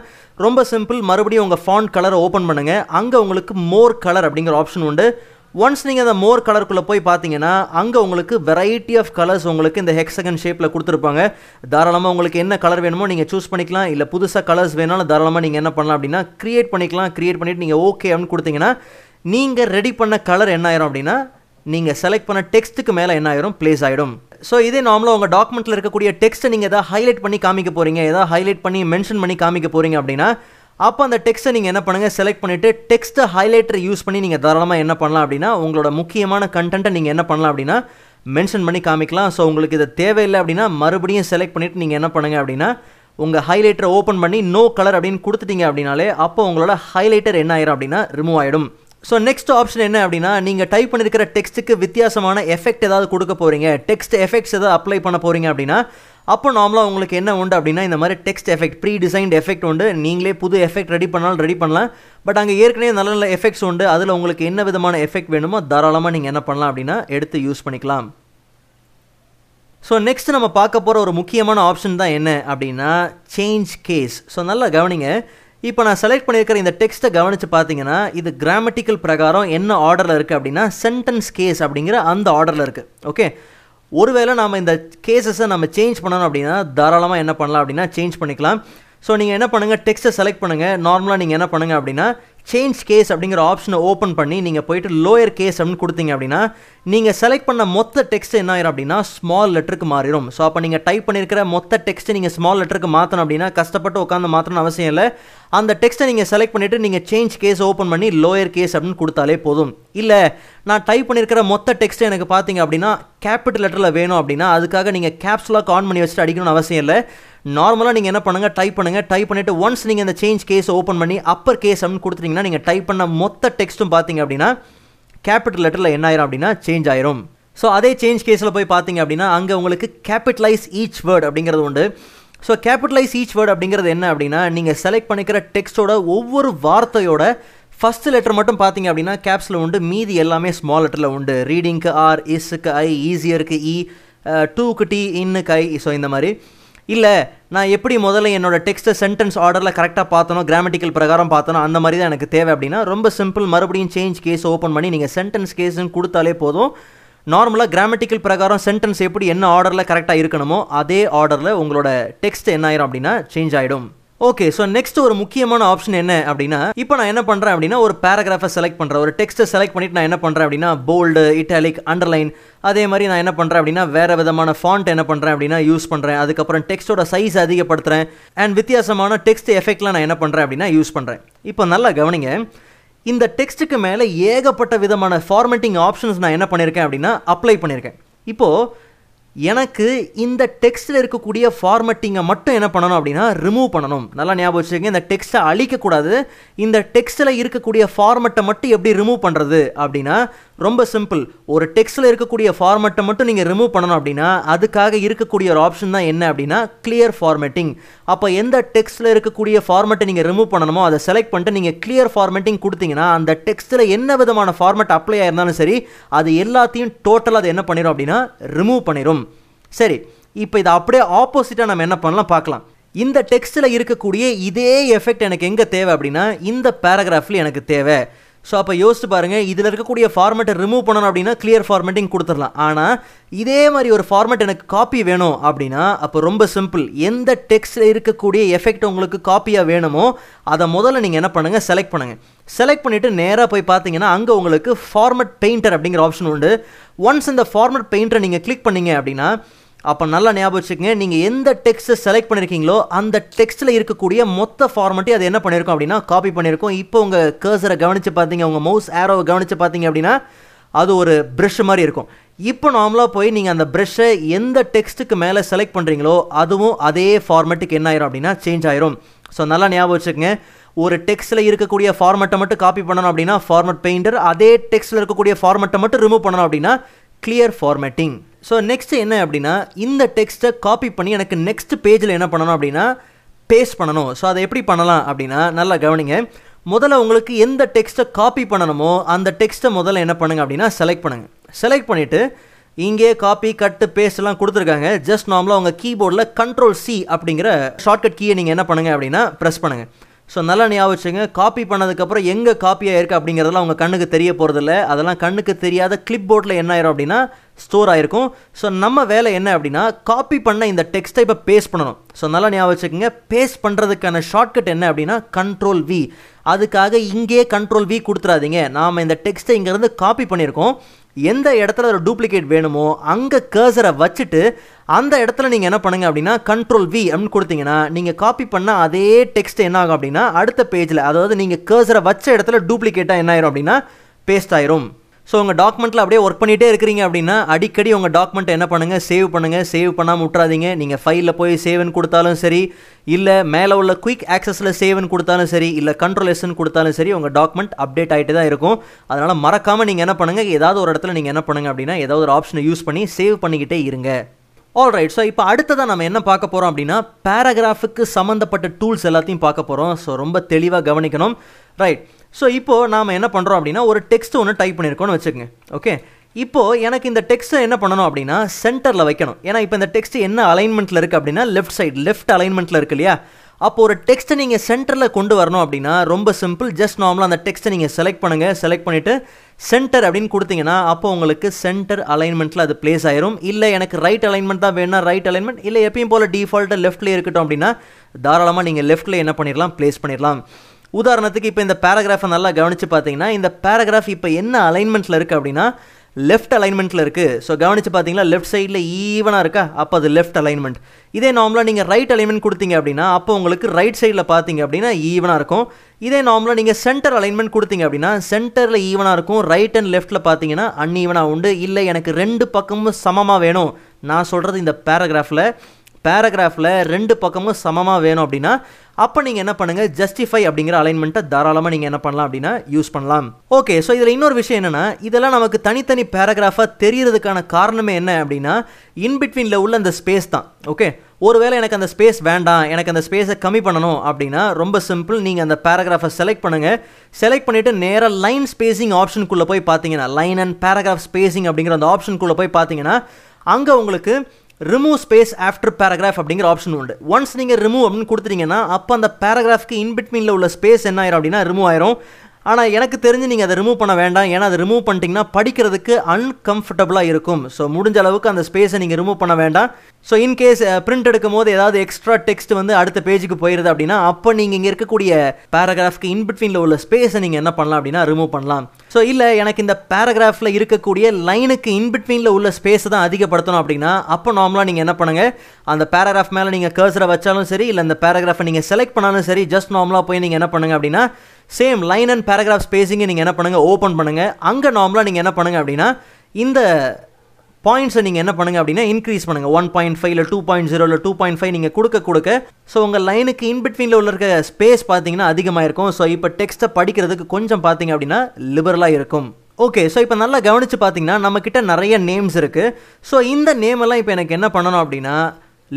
ரொம்ப சிம்பிள் மறுபடியும் உங்கள் ஃபாண்ட் கலரை ஓப்பன் பண்ணுங்கள் அங்கே உங்களுக்கு மோர் கலர் அப்படிங்கிற ஆப்ஷன் உண்டு. ஒன்ஸ் நீங்கள் அந்த மோர் கலருக்குள்ளே போய் பார்த்தீங்கன்னா அங்கே உங்களுக்கு வெரைட்டி ஆஃப் கலர்ஸ் உங்களுக்கு இந்த ஹெக்ஸகன் ஷேப்பில் கொடுத்துருப்பாங்க. தாராளமாக உங்களுக்கு என்ன கலர் வேணுமோ நீங்கள் சூஸ் பண்ணிக்கலாம். இல்லை புதுசாக கலர்ஸ் வேணாலும் தாராளமாக நீங்கள் என்ன பண்ணலாம் அப்படின்னா க்ரியேட் பண்ணிக்கலாம். க்ரியேட் பண்ணிவிட்டு நீங்கள் ஓகே அப்படின்னு கொடுத்தீங்கன்னா நீங்கள் ரெடி பண்ண கலர் என்ன ஆயிரும் அப்படின்னா நீங்கள் செலக்ட் பண்ண டெக்ஸ்ட்டுக்கு மேலே என்ன ஆயிரும்? ப்ளேஸ் ஆகிடும் ஸோ இதே நார்மலாக உங்கள் டாக்குமெண்ட்டில் இருக்கக்கூடிய டெக்ஸ்ட்டை நீங்கள் எதாவது ஹைலைட் பண்ணி காமிக்க போகிறீங்க எதாவது ஹைலைட் பண்ணி மென்ஷன் பண்ணி காமிக்க போகிறீங்க அப்படின்னா அப்போ அந்த டெக்ஸ்ட்டை நீங்கள் என்ன பண்ணுங்கள் செலக்ட் பண்ணிவிட்டு டெக்ஸ்ட்டை ஹைலைட்டரை யூஸ் பண்ணி நீங்கள் தாராளமாக என்ன பண்ணலாம் அப்படின்னா உங்களோட முக்கியமான கண்டென்ட்டை நீங்கள் என்ன பண்ணலாம் அப்படின்னா மென்ஷன் பண்ணி காமிக்கலாம். ஸோ உங்களுக்கு இது தேவையில்லை அப்படின்னா மறுபடியும் செலக்ட் பண்ணிவிட்டு நீங்கள் என்ன பண்ணுங்கள் அப்படின்னா உங்கள் ஹைலைட்டரை ஓப்பன் பண்ணி நோ கலர் அப்படின்னு கொடுத்துட்டீங்க அப்படின்னாலே அப்போ உங்களோட ஹைலைட்டர் என்ன ஆயிரும் அப்படின்னா ரிமூவ் ஆகிடும் ஸோ நெக்ஸ்ட் ஆப்ஷன் என்ன அப்படின்னா நீங்கள் டைப் பண்ணியிருக்கிற டெக்ஸ்ட்டுக்கு வித்தியாசமான எஃபெக்ட் ஏதாவது கொடுக்க போகிறீங்க டெக்ஸ்ட் எஃபெக்ட்ஸ் ஏதாவது அப்ளை பண்ண போகிறீங்க அப்படின்னா அப்போ நார்மலாக உங்களுக்கு என்ன உண்டு அப்படின்னா இந்த மாதிரி text effect pre designed effect உண்டு. நீங்களே புது எஃபெக்ட் ரெடி பண்ணாலும் ரெடி பண்ணலாம். பட் அங்கே ஏற்கனவே நல்ல நல்ல எஃபெக்ட்ஸ் உண்டு. அதில் உங்களுக்கு என்ன விதமான எஃபெக்ட் வேணுமோ தாராளமாக நீங்கள் என்ன பண்ணலாம் அப்படின்னா எடுத்து யூஸ் பண்ணிக்கலாம். ஸோ நெக்ஸ்ட் நம்ம பார்க்க போகிற ஒரு முக்கியமான ஆப்ஷன் தான் என்ன அப்படின்னா சேஞ்ச் கேஸ் ஸோ நல்லா கவனிங்க. இப்போ நான் செலக்ட் பண்ணியிருக்கிற இந்த டெக்ஸ்ட்டை கவனித்து பார்த்தீங்கன்னா இது கிராமட்டிக்கல் பிரகாரம் என்ன ஆர்டரில் இருக்குது அப்படின்னா சென்டென்ஸ் கேஸ் அப்படிங்கிற அந்த ஆர்டரில் இருக்குது ஓகே ஒருவேளை நாம் இந்த கேசஸை நம்ம சேஞ்ச் பண்ணணும் அப்படின்னா தாராளமாக என்ன பண்ணலாம் அப்படின்னா சேஞ்ச் பண்ணிக்கலாம். ஸோ நீங்கள் என்ன பண்ணுங்கள் டெக்ஸ்ட்டை செலக்ட் பண்ணுங்கள் நார்மலாக நீங்கள் என்ன பண்ணுங்கள் அப்படின்னா சேஞ்ச் கேஸ் அப்படிங்கிற ஆப்ஷனை ஓப்பன் பண்ணி நீங்கள் போயிட்டு லோயர் கேஸ் அப்படின்னு கொடுத்தீங்க அப்படின்னா நீங்கள் செலக்ட் பண்ண மொத்த டெக்ஸ்ட் என்ன ஆயிரும் அப்படின்னா ஸ்மால் லெட்டருக்கு மாறிடும் ஸோ அப்போ நீங்கள் டைப் பண்ணியிருக்கிற மொத்த டெக்ஸ்ட்டை நீங்கள் ஸ்மால் லெட்டருக்கு மாற்றணும் அப்படின்னா கஷ்டப்பட்டு உட்காந்து மாற்றணும் அவசியம் இல்லை. அந்த டெக்ஸ்ட்டை நீங்கள் செலக்ட் பண்ணிவிட்டு நீங்கள் சேஞ்ச் கேஸ் ஓப்பன் பண்ணி லோயர் கேஸ் அப்படின்னு கொடுத்தாலே போதும். இல்லை நான் டைப் பண்ணியிருக்கிற மொத்த டெக்ஸ்ட் எனக்கு பார்த்தீங்க அப்படின்னா கேபிட்டல் லெட்டரில் வேணும் அப்படின்னா அதுக்காக நீங்கள் கேப்ஸ்லாக் ஆன் பண்ணி வச்சுட்டு அடிக்கணும்னு அவசியம் இல்லை. நார்மலாக நீங்கள் என்ன பண்ணுங்கள் டைப் பண்ணுங்கள் டைப் பண்ணிவிட்டு ஒன்ஸ் நீங்கள் இந்த சேஞ்ச் கேஸ் ஓப்பன் பண்ணி அப்பர் கேஸ் அப்படின்னு கொடுத்துட்டிங்கன்னா நீங்கள் டைப் பண்ண மொத்த டெக்ஸ்ட்டும் பார்த்தீங்க அப்படின்னா கேபிட்டல் லெட்டரில் என்ன ஆயிரும் அப்படின்னா சேஞ்ச் ஆயிரும். ஸோ அதே சேஞ்ச் கேஸில் போய் பார்த்தீங்க அப்படின்னா அங்கே உங்களுக்கு கேபிட்டலைஸ் ஈச் வேர்ட் அப்படிங்கிறது உண்டு. ஸோ கேபிட்டலைஸ் ஈச் வேர்ட் அப்படிங்கிறது என்ன அப்படின்னா நீங்கள் செலக்ட் பண்ணிக்கிற டெக்ஸ்ட்டோட ஒவ்வொரு வார்த்தையோட ஃபஸ்ட்டு லெட்டர் மட்டும் பார்த்தீங்க அப்படின்னா கேப்ஸில் உண்டு. மீதி எல்லாமே ஸ்மால் லெட்டரில் உண்டு. ரீடிங்க்கு ஆர் இஸ்ஸுக்கு ஐ ஈஸியருக்கு இ e, டூக்கு டி இன்னுக்கு ஐ ஸோ இந்த மாதிரி. இல்லை நான் எப்படி முதல்ல என்னோட டெக்ஸ்ட்டை சென்டென்ஸ் ஆர்டரில் கரெக்டாக பார்த்தனோ கிராமட்டிக்கல் பிரகாரம் பார்த்தனோ அந்த மாதிரி தான் எனக்கு தேவை அப்படின்னா ரொம்ப சிம்பிள் மறுபடியும் சேஞ்ச் கேஸ் ஓப்பன் பண்ணி நீங்கள் சென்டென்ஸ் கேஸ்ன்னு கொடுத்தாலே போதும். நார்மலாக கிராமட்டிக்கல் பிரகாரம் சென்டென்ஸ் எப்படி என்ன ஆர்டரில் கரெக்டாக இருக்கணுமோ அதே ஆர்டரில் உங்களோட டெக்ஸ்ட் என்ன ஆயிரும் அப்படின்னா சேஞ்ச் ஆகிடும் ஓகே ஸோ நெக்ஸ்ட் ஒரு முக்கியமான ஆப்ஷன் என்ன அப்படின்னா இப்போ நான் என்ன பண்ணுறேன் அப்படின்னா ஒரு பேராகிராஃபை செலக்ட் பண்ணுறேன் ஒரு டெக்ஸ்ட்டை செலக்ட் பண்ணிட்டு நான் என்ன பண்ணுறேன் அப்படின்னா போல்டு இட்டாலிக் அண்டர்லைன் அதே மாதிரி நான் என்ன பண்ணுறேன் அப்படின்னா வேறு விதமான ஃபாண்ட் என்ன பண்ணுறேன் அப்படின்னா யூஸ் பண்ணுறேன் அதுக்கப்புறம் டெக்ஸ்ட்டோட சைஸ் அதிகப்படுத்துகிறேன் அண்ட் வித்தியாசமான டெக்ஸ்ட் எஃபெக்ட்லாம் நான் என்ன பண்ணுறேன் அப்படின்னா யூஸ் பண்ணுறேன் இப்போ நல்லா கவனிங்க. இந்த டெக்ஸ்ட்டுக்கு மேலே ஏகப்பட்ட விதமான ஃபார்மேட்டிங் ஆப்ஷன்ஸ் நான் என்ன பண்ணியிருக்கேன் அப்படின்னா அப்ளை பண்ணியிருக்கேன் இப்போது எனக்கு இந்த டெக்ஸ்ட்டில் இருக்கக்கூடிய ஃபார்மட்டிங்கை மட்டும் என்ன பண்ணணும் அப்படின்னா ரிமூவ் பண்ணணும். நல்லா ஞாபகம் வச்சுக்கோங்க இந்த டெக்ஸ்ட்டை அழிக்கக்கூடாது. இந்த டெக்ஸ்ட்டில் இருக்கக்கூடிய ஃபார்மட்டை மட்டும் எப்படி ரிமூவ் பண்ணுறது அப்படின்னா ரொம்ப சிம்பிள் ஒரு டெக்ஸ்ட்டில் இருக்கக்கூடிய ஃபார்மெட்டை மட்டும் நீங்கள் ரிமூவ் பண்ணணும் அப்படின்னா அதுக்காக இருக்கக்கூடிய ஒரு ஆப்ஷன் தான் என்ன அப்படின்னா கிளியர் ஃபார்மேட்டிங் அப்போ எந்த டெக்ஸ்ட்டில் இருக்கக்கூடிய ஃபார்மெட்டை நீங்கள் ரிமூவ் பண்ணணுமோ அதை செலக்ட் பண்ணிட்டு நீங்கள் கிளியர் ஃபார்மேட்டிங் கொடுத்தீங்கன்னா அந்த டெக்ஸ்ட்டில் என்ன விதமான ஃபார்மெட் அப்ளை ஆயிருந்தாலும் சரி அது எல்லாத்தையும் டோட்டலாக அது என்ன பண்ணிடும் அப்படின்னா ரிமூவ் பண்ணிடும் சரி இப்போ இதை அப்படியே ஆப்போசிட்டாக நம்ம என்ன பண்ணலாம் பார்க்கலாம். இந்த டெக்ஸ்ட்டில் இருக்கக்கூடிய இதே எஃபெக்ட் எனக்கு எங்கே தேவை அப்படின்னா இந்த பேராகிராஃபில் எனக்கு தேவை. ஸோ அப்போ யோசிச்சு பாருங்கள் இதில் இருக்கக்கூடிய ஃபார்மேட்டை ரிமூவ் பண்ணணும் அப்படின்னா கிளியர் ஃபார்மேட்டிங் கொடுத்துடலாம். ஆனால் இதே மாதிரி ஒரு ஃபார்மேட் எனக்கு காப்பி வேணும் அப்படின்னா அப்போ ரொம்ப சிம்பிள் எந்த டெக்ஸ்ட்டில் இருக்கக்கூடிய எஃபெக்ட் உங்களுக்கு காப்பியாக வேணுமோ அதை முதல்ல நீங்கள் என்ன பண்ணுங்கள் செலக்ட் பண்ணுங்கள் செலக்ட் பண்ணிவிட்டு நேராக போய் பார்த்தீங்கன்னா அங்கே உங்களுக்கு ஃபார்மட் பெயிண்டர் அப்படிங்கிற ஆப்ஷன் உண்டு. ஒன்ஸ் இந்த ஃபார்மட் பெயிண்டரை நீங்கள் கிளிக் பண்ணீங்க அப்படின்னா அப்போ நல்லா ஞாபகம் வச்சுக்கோங்க நீங்கள் எந்த டெக்ஸ்ட்டை செலக்ட் பண்ணியிருக்கீங்களோ அந்த டெக்ஸ்ட்டில் இருக்கக்கூடிய மொத்த ஃபார்மட்டையும் அது என்ன பண்ணியிருக்கோம் அப்படின்னா காப்பி பண்ணியிருக்கோம் இப்போ உங்கள் கேர்சரை கவனித்து பார்த்தீங்க உங்கள் மவுஸ் ஏரோவை கவனித்து பார்த்தீங்க அப்படின்னா அது ஒரு ப்ரெஷ் மாதிரி இருக்கும். இப்போ நார்மலாக போய் நீங்கள் அந்த ப்ரெஷ்ஷை எந்த டெக்ஸ்ட்டுக்கு மேலே செலக்ட் பண்ணுறீங்களோ அதுவும் அதே ஃபார்மேட்டுக்கு என்ன ஆயிரும் அப்படின்னா சேஞ்ச் ஆயிரும். ஸோ நல்லா ஞாபகம் வச்சுக்கோங்க. ஒரு டெக்ஸ்ட்டில் இருக்கக்கூடிய ஃபார்மெட்டை மட்டும் காப்பி பண்ணணும் அப்படின்னா ஃபார்மெட் பெயிண்டர் அதே டெக்ஸ்ட்டில் இருக்கக்கூடிய ஃபார்மெட்டை மட்டும் ரிமூவ் பண்ணணும் அப்படின்னா கிளியர் ஃபார்மேட்டிங் ஸோ நெக்ஸ்ட் என்ன அப்படின்னா இந்த டெக்ஸ்ட்டை காப்பி பண்ணி எனக்கு நெக்ஸ்ட் பேஜில் என்ன பண்ணணும் அப்படின்னா பேஸ்ட் பண்ணணும். ஸோ அதை எப்படி பண்ணலாம் அப்படின்னா நல்லா கவனிங்க. முதல்ல உங்களுக்கு எந்த டெக்ஸ்ட்டை காப்பி பண்ணணுமோ அந்த டெக்ஸ்ட்டை முதல்ல என்ன பண்ணுங்க அப்படின்னா செலக்ட் பண்ணுங்கள் செலக்ட் பண்ணிவிட்டு இங்கே காப்பி கட்டு பேஸ்ட்லாம் கொடுத்துருக்காங்க. ஜஸ்ட் நார்மலாக உங்கள் கீபோர்டில் கண்ட்ரோல் சி அப்படிங்கிற ஷார்ட்கட் கீயை நீங்கள் என்ன பண்ணுங்கள் அப்படின்னா ப்ரெஸ் பண்ணுங்கள் ஸோ நல்லா ஞாபகம் வச்சுங்க காப்பி பண்ணதுக்கப்புறம் எங்கே காப்பியாக இருக்குது அப்படிங்கிறதெல்லாம் உங்கள் கண்ணுக்கு தெரிய போகிறதில்ல அதெல்லாம் கண்ணுக்கு தெரியாத கிளிப் போர்டில் என்ன ஆயிரும் அப்படின்னா ஸ்டோர் ஆயிருக்கும். ஸோ நம்ம வேலை என்ன அப்படின்னா காப்பி பண்ண இந்த டெக்ஸ்ட்டை இப்போ பேஸ்ட் பண்ணணும். ஸோ நல்லா ஞாபகம் வச்சுக்கோங்க. பேஸ்ட் பண்ணுறதுக்கான ஷார்ட்கட் என்ன அப்படின்னா கண்ட்ரோல் வி அதுக்காக இங்கே கண்ட்ரோல் வி கொடுத்துறாதீங்க. நாம் இந்த டெக்ஸ்ட்டை இங்கேருந்து காப்பி பண்ணியிருக்கோம். எந்த இடத்துல ஒரு டூப்ளிகேட் வேணுமோ அங்கே கர்சரை வச்சுட்டு அந்த இடத்துல நீங்கள் என்ன பண்ணுங்க அப்படின்னா கண்ட்ரோல் வி அப்படின்னு கொடுத்தீங்கன்னா நீங்கள் காப்பி பண்ண அதே டெக்ஸ்ட் என்ன ஆகும் அப்படின்னா அடுத்த பேஜில் அதாவது நீங்கள் கர்சரை வச்ச இடத்துல டூப்ளிகேட்டாக என்ன ஆயிரும் அப்படின்னா பேஸ்ட் ஆயிரும். ஸோ உங்கள் டாக்குமெண்ட்டில் அப்படியே ஒர்க் பண்ணிகிட்டே இருக்கிறீங்க அப்படின்னா அடிக்கடி உங்கள் டாக்குமெண்ட் என்ன பண்ணுங்கள் சேவ் பண்ணுங்கள் சேவ் பண்ணாமல் விட்றாதீங்க நீங்கள் ஃபைலில் போய் சேவ்னு கொடுத்தாலும் சரி இல்லை மேலே உள்ள குயிக் ஆக்சஸில் சேவ்னு கொடுத்தாலும் சரி இல்லை கண்ட்ரோல் எஸ்ன்னு கொடுத்தாலும் சரி உங்கள் டாக்குமெண்ட் அப்டேட் ஆகிட்டு தான் இருக்கும். அதனால் மறக்காமல் நீங்கள் என்ன பண்ணுங்கள் ஏதாவது ஒரு இடத்துல நீங்கள் என்ன பண்ணுங்கள் அப்படின்னா ஏதாவது ஒரு ஆப்ஷனை யூஸ் பண்ணி சேவ் பண்ணிக்கிட்டே இருங்க. ஆல்ரைட் ஸோ இப்போ அடுத்ததாக நம்ம என்ன பார்க்க போகிறோம் அப்படின்னா பேராகிராஃபுக்கு சம்மந்தப்பட்ட டூல்ஸ் எல்லாத்தையும் பார்க்க போகிறோம் ஸோ ரொம்ப தெளிவாக கவனிக்கணும். ரைட் ஸோ இப்போது நாம் என்ன பண்ணுறோம் அப்படின்னா ஒரு டெக்ஸ்ட் ஒன்று டைப் பண்ணியிருக்கோம்னு வச்சுக்கோங்க. ஓகே இப்போது எனக்கு இந்த டெக்ஸ்ட்டை என்ன பண்ணணும் அப்படின்னா சென்டரில் வைக்கணும். ஏன்னா இப்போ இந்த டெக்ஸ்ட் என்ன அலைன்மெண்ட்டில் இருக்குது அப்படின்னா லெஃப்ட் சைடு லெஃப்ட் அலைன்மெண்ட்டில் இருக்கு இல்லையா? அப்போ ஒரு டெக்ஸ்ட்டை நீங்கள் சென்டரில் கொண்டு வரணும் அப்படின்னா ரொம்ப சிம்பிள் ஜஸ்ட் நார்மலாக அந்த டெக்ஸ்ட்டை நீங்கள் செலக்ட் பண்ணுங்கள் செலக்ட் பண்ணிவிட்டு சென்டர் அப்படின்னு கொடுத்தீங்கன்னா அப்போ உங்களுக்கு சென்டர் அலைன்மெண்ட்டில் அது பிளேஸ் ஆயிரும். இல்லை எனக்கு ரைட் அலைன்மெண்ட் தான் வேணும்னா ரைட் அலைன்மெண்ட் இல்லை எப்பயும் போல் டிஃபால்ட்டாக லெஃப்ட்லேயே இருக்கட்டும் அப்படின்னா தாராளமாக நீங்கள் லெஃப்ட்டில் என்ன பண்ணிடலாம் ப்ளேஸ் பண்ணிடலாம் உதாரணத்துக்கு இப்போ இந்த பேராகிராஃபை நல்லா கவனித்து பார்த்தீங்கன்னா இந்த பேராகிராஃப் இப்போ என்ன அலைன்மெண்ட்டில் இருக்குது அப்படின்னா லெஃப்ட் அலைன்மெண்ட்டில் இருக்குது ஸோ கவனித்து பார்த்தீங்களா லெஃப்ட் சைடில் ஈவனாக இருக்கா? அப்போ அது லெஃப்ட் அலைன்மெண்ட் இதே நார்மலாக நீங்கள் ரைட் அலைன்மெண்ட் கொடுத்தீங்க அப்படின்னா அப்போ உங்களுக்கு ரைட் சைடில் பார்த்தீங்க அப்படின்னா ஈவனாக இருக்கும். இதே நார்மலாக நீங்கள் சென்டர் அலைன்மெண்ட் கொடுத்தீங்க அப்படின்னா சென்டரில் ஈவனாக இருக்கும். ரைட் அண்ட் லெஃப்ட்டில் பார்த்தீங்கன்னா அன்ஈவனாக உண்டு. இல்லை எனக்கு ரெண்டு பக்கமும் சமமாக வேணும். நான் சொல்கிறது இந்த பேராகிராஃபில் பேராகிராஃபில் ரெண்டு பக்கமும் சமமாக வேணும் அப்படின்னா அப்போ நீங்கள் என்ன பண்ணுங்கள் ஜஸ்டிஃபை அப்படிங்கிற அலைன்மெண்ட்டை தாராளமாக நீங்கள் என்ன பண்ணலாம் அப்படின்னா யூஸ் பண்ணலாம். ஓகே ஸோ இதில் இன்னொரு விஷயம் என்னென்னா இதெல்லாம் நமக்கு தனித்தனி பேராகிராஃபாக தெரியறதுக்கான காரணமே என்ன அப்படின்னா இன்பிட்வீனில் உள்ள அந்த ஸ்பேஸ் தான். ஓகே ஒருவேளை எனக்கு அந்த ஸ்பேஸ் வேண்டாம் எனக்கு அந்த ஸ்பேஸை கம்மி பண்ணணும் அப்படின்னா ரொம்ப சிம்பிள் நீங்கள் அந்த பேராகிராஃபை செலக்ட் பண்ணுங்கள் செலக்ட் பண்ணிவிட்டு நேராக லைன் ஸ்பேசிங் ஆப்ஷனுக்குள்ளே போய் பார்த்தீங்கன்னா லைன் அண்ட் பேராகிராஃப் ஸ்பேசிங் அப்படிங்கிற அந்த ஆப்ஷனுக்குள்ளே போய் பார்த்தீங்கன்னா அங்கே உங்களுக்கு ரிமூவ் ஸ்பேஸ் ஆஃப்டர் பேராகிராஃப் அப்படிங்கிற ஆப்ஷன் உண்டு. ஒன்ஸ் நீங்கள் ரிமூவ் அப்படின்னு கொடுத்துட்டீங்கன்னா அப்போ அந்த பேராகிராஃப்க்கு இன்பிட்வீனில் உள்ள ஸ்பேஸ் என்ன ஆயிரும் அப்படின்னா ரிமூவ் ஆயிரும். ஆனால் எனக்கு தெரிஞ்சு நீங்கள் அதை ரிமூவ் பண்ண வேண்டாம். ஏன்னா அதை ரிமூவ் பண்ணிட்டீங்கன்னா படிக்கிறதுக்கு அன்கம்ஃபர்டபுளாக இருக்கும். ஸோ முடிஞ்ச அளவுக்கு அந்த ஸ்பேஸை நீங்கள் ரிமூவ் பண்ண வேண்டாம். ஸோ இன்கேஸ் பிரிண்ட் எடுக்கும் போது ஏதாவது எக்ஸ்ட்ரா டெக்ஸ்ட் வந்து அடுத்த பேஜுக்கு போயிருது அப்படின்னா அப்போ நீங்கள் இங்கே இருக்கக்கூடிய பேராகிராஃப்க்கு இன்பிட்வீனில் உள்ள ஸ்பேஸை நீங்கள் என்ன பண்ணலாம் அப்படின்னா ரிமூவ் பண்ணலாம். ஸோ இல்லை எனக்கு இந்த பேராகிராஃபில் இருக்கக்கூடிய லைனுக்கு இன்பிட்வீனில் உள்ள ஸ்பேஸை தான் அதிகப்படுத்தணும் அப்படின்னா அப்போ நார்மலாக நீங்கள் என்ன பண்ணுங்கள் அந்த பேராகிராஃப் மேலே நீங்கள் கர்சரை வச்சாலும் சரி இல்லை அந்த பேராகிராஃபை நீங்கள் செலக்ட் பண்ணாலும் சரி ஜஸ்ட் நார்மலாக போய் நீங்கள் என்ன பண்ணுங்கள் அப்படின்னா சேம் லைன் அண்ட் பேராகிராஃப் ஸ்பேஸிங்கை நீங்கள் என்ன பண்ணுங்கள் ஓப்பன் பண்ணுங்கள் அங்கே நார்மலாக நீங்கள் என்ன பண்ணுங்கள் அப்படின்னா இந்த பாயிண்ட்ஸை நீங்கள் என்ன பண்ணுங்கள் அப்படின்னா இன்க்ரீஸ் பண்ணுங்கள் ஒன் பாயிண்ட் ஃபைவ் இல்லை டூ பாயிண்ட் ஜீரோ இல்லை டூ பாயிண்ட் ஃபைவ் நீங்கள் கொடுக்க கொடுக்க ஸோ உங்கள் லைனுக்கு இன்பிட்வீனில் உள்ள இருக்க ஸ்பேஸ் பார்த்தீங்கன்னா அதிகமாக இருக்கும் ஸோ இப்போ டெக்ஸ்ட்டை படிக்கிறதுக்கு கொஞ்சம் பார்த்தீங்க அப்படின்னா லிபரலாக இருக்கும். ஓகே ஸோ இப்போ நல்லா கவனித்து பார்த்தீங்கன்னா நம்மக்கிட்ட நிறைய நேம்ஸ் இருக்குது ஸோ இந்த நேம் எல்லாம் இப்போ எனக்கு என்ன பண்ணணும் அப்படின்னா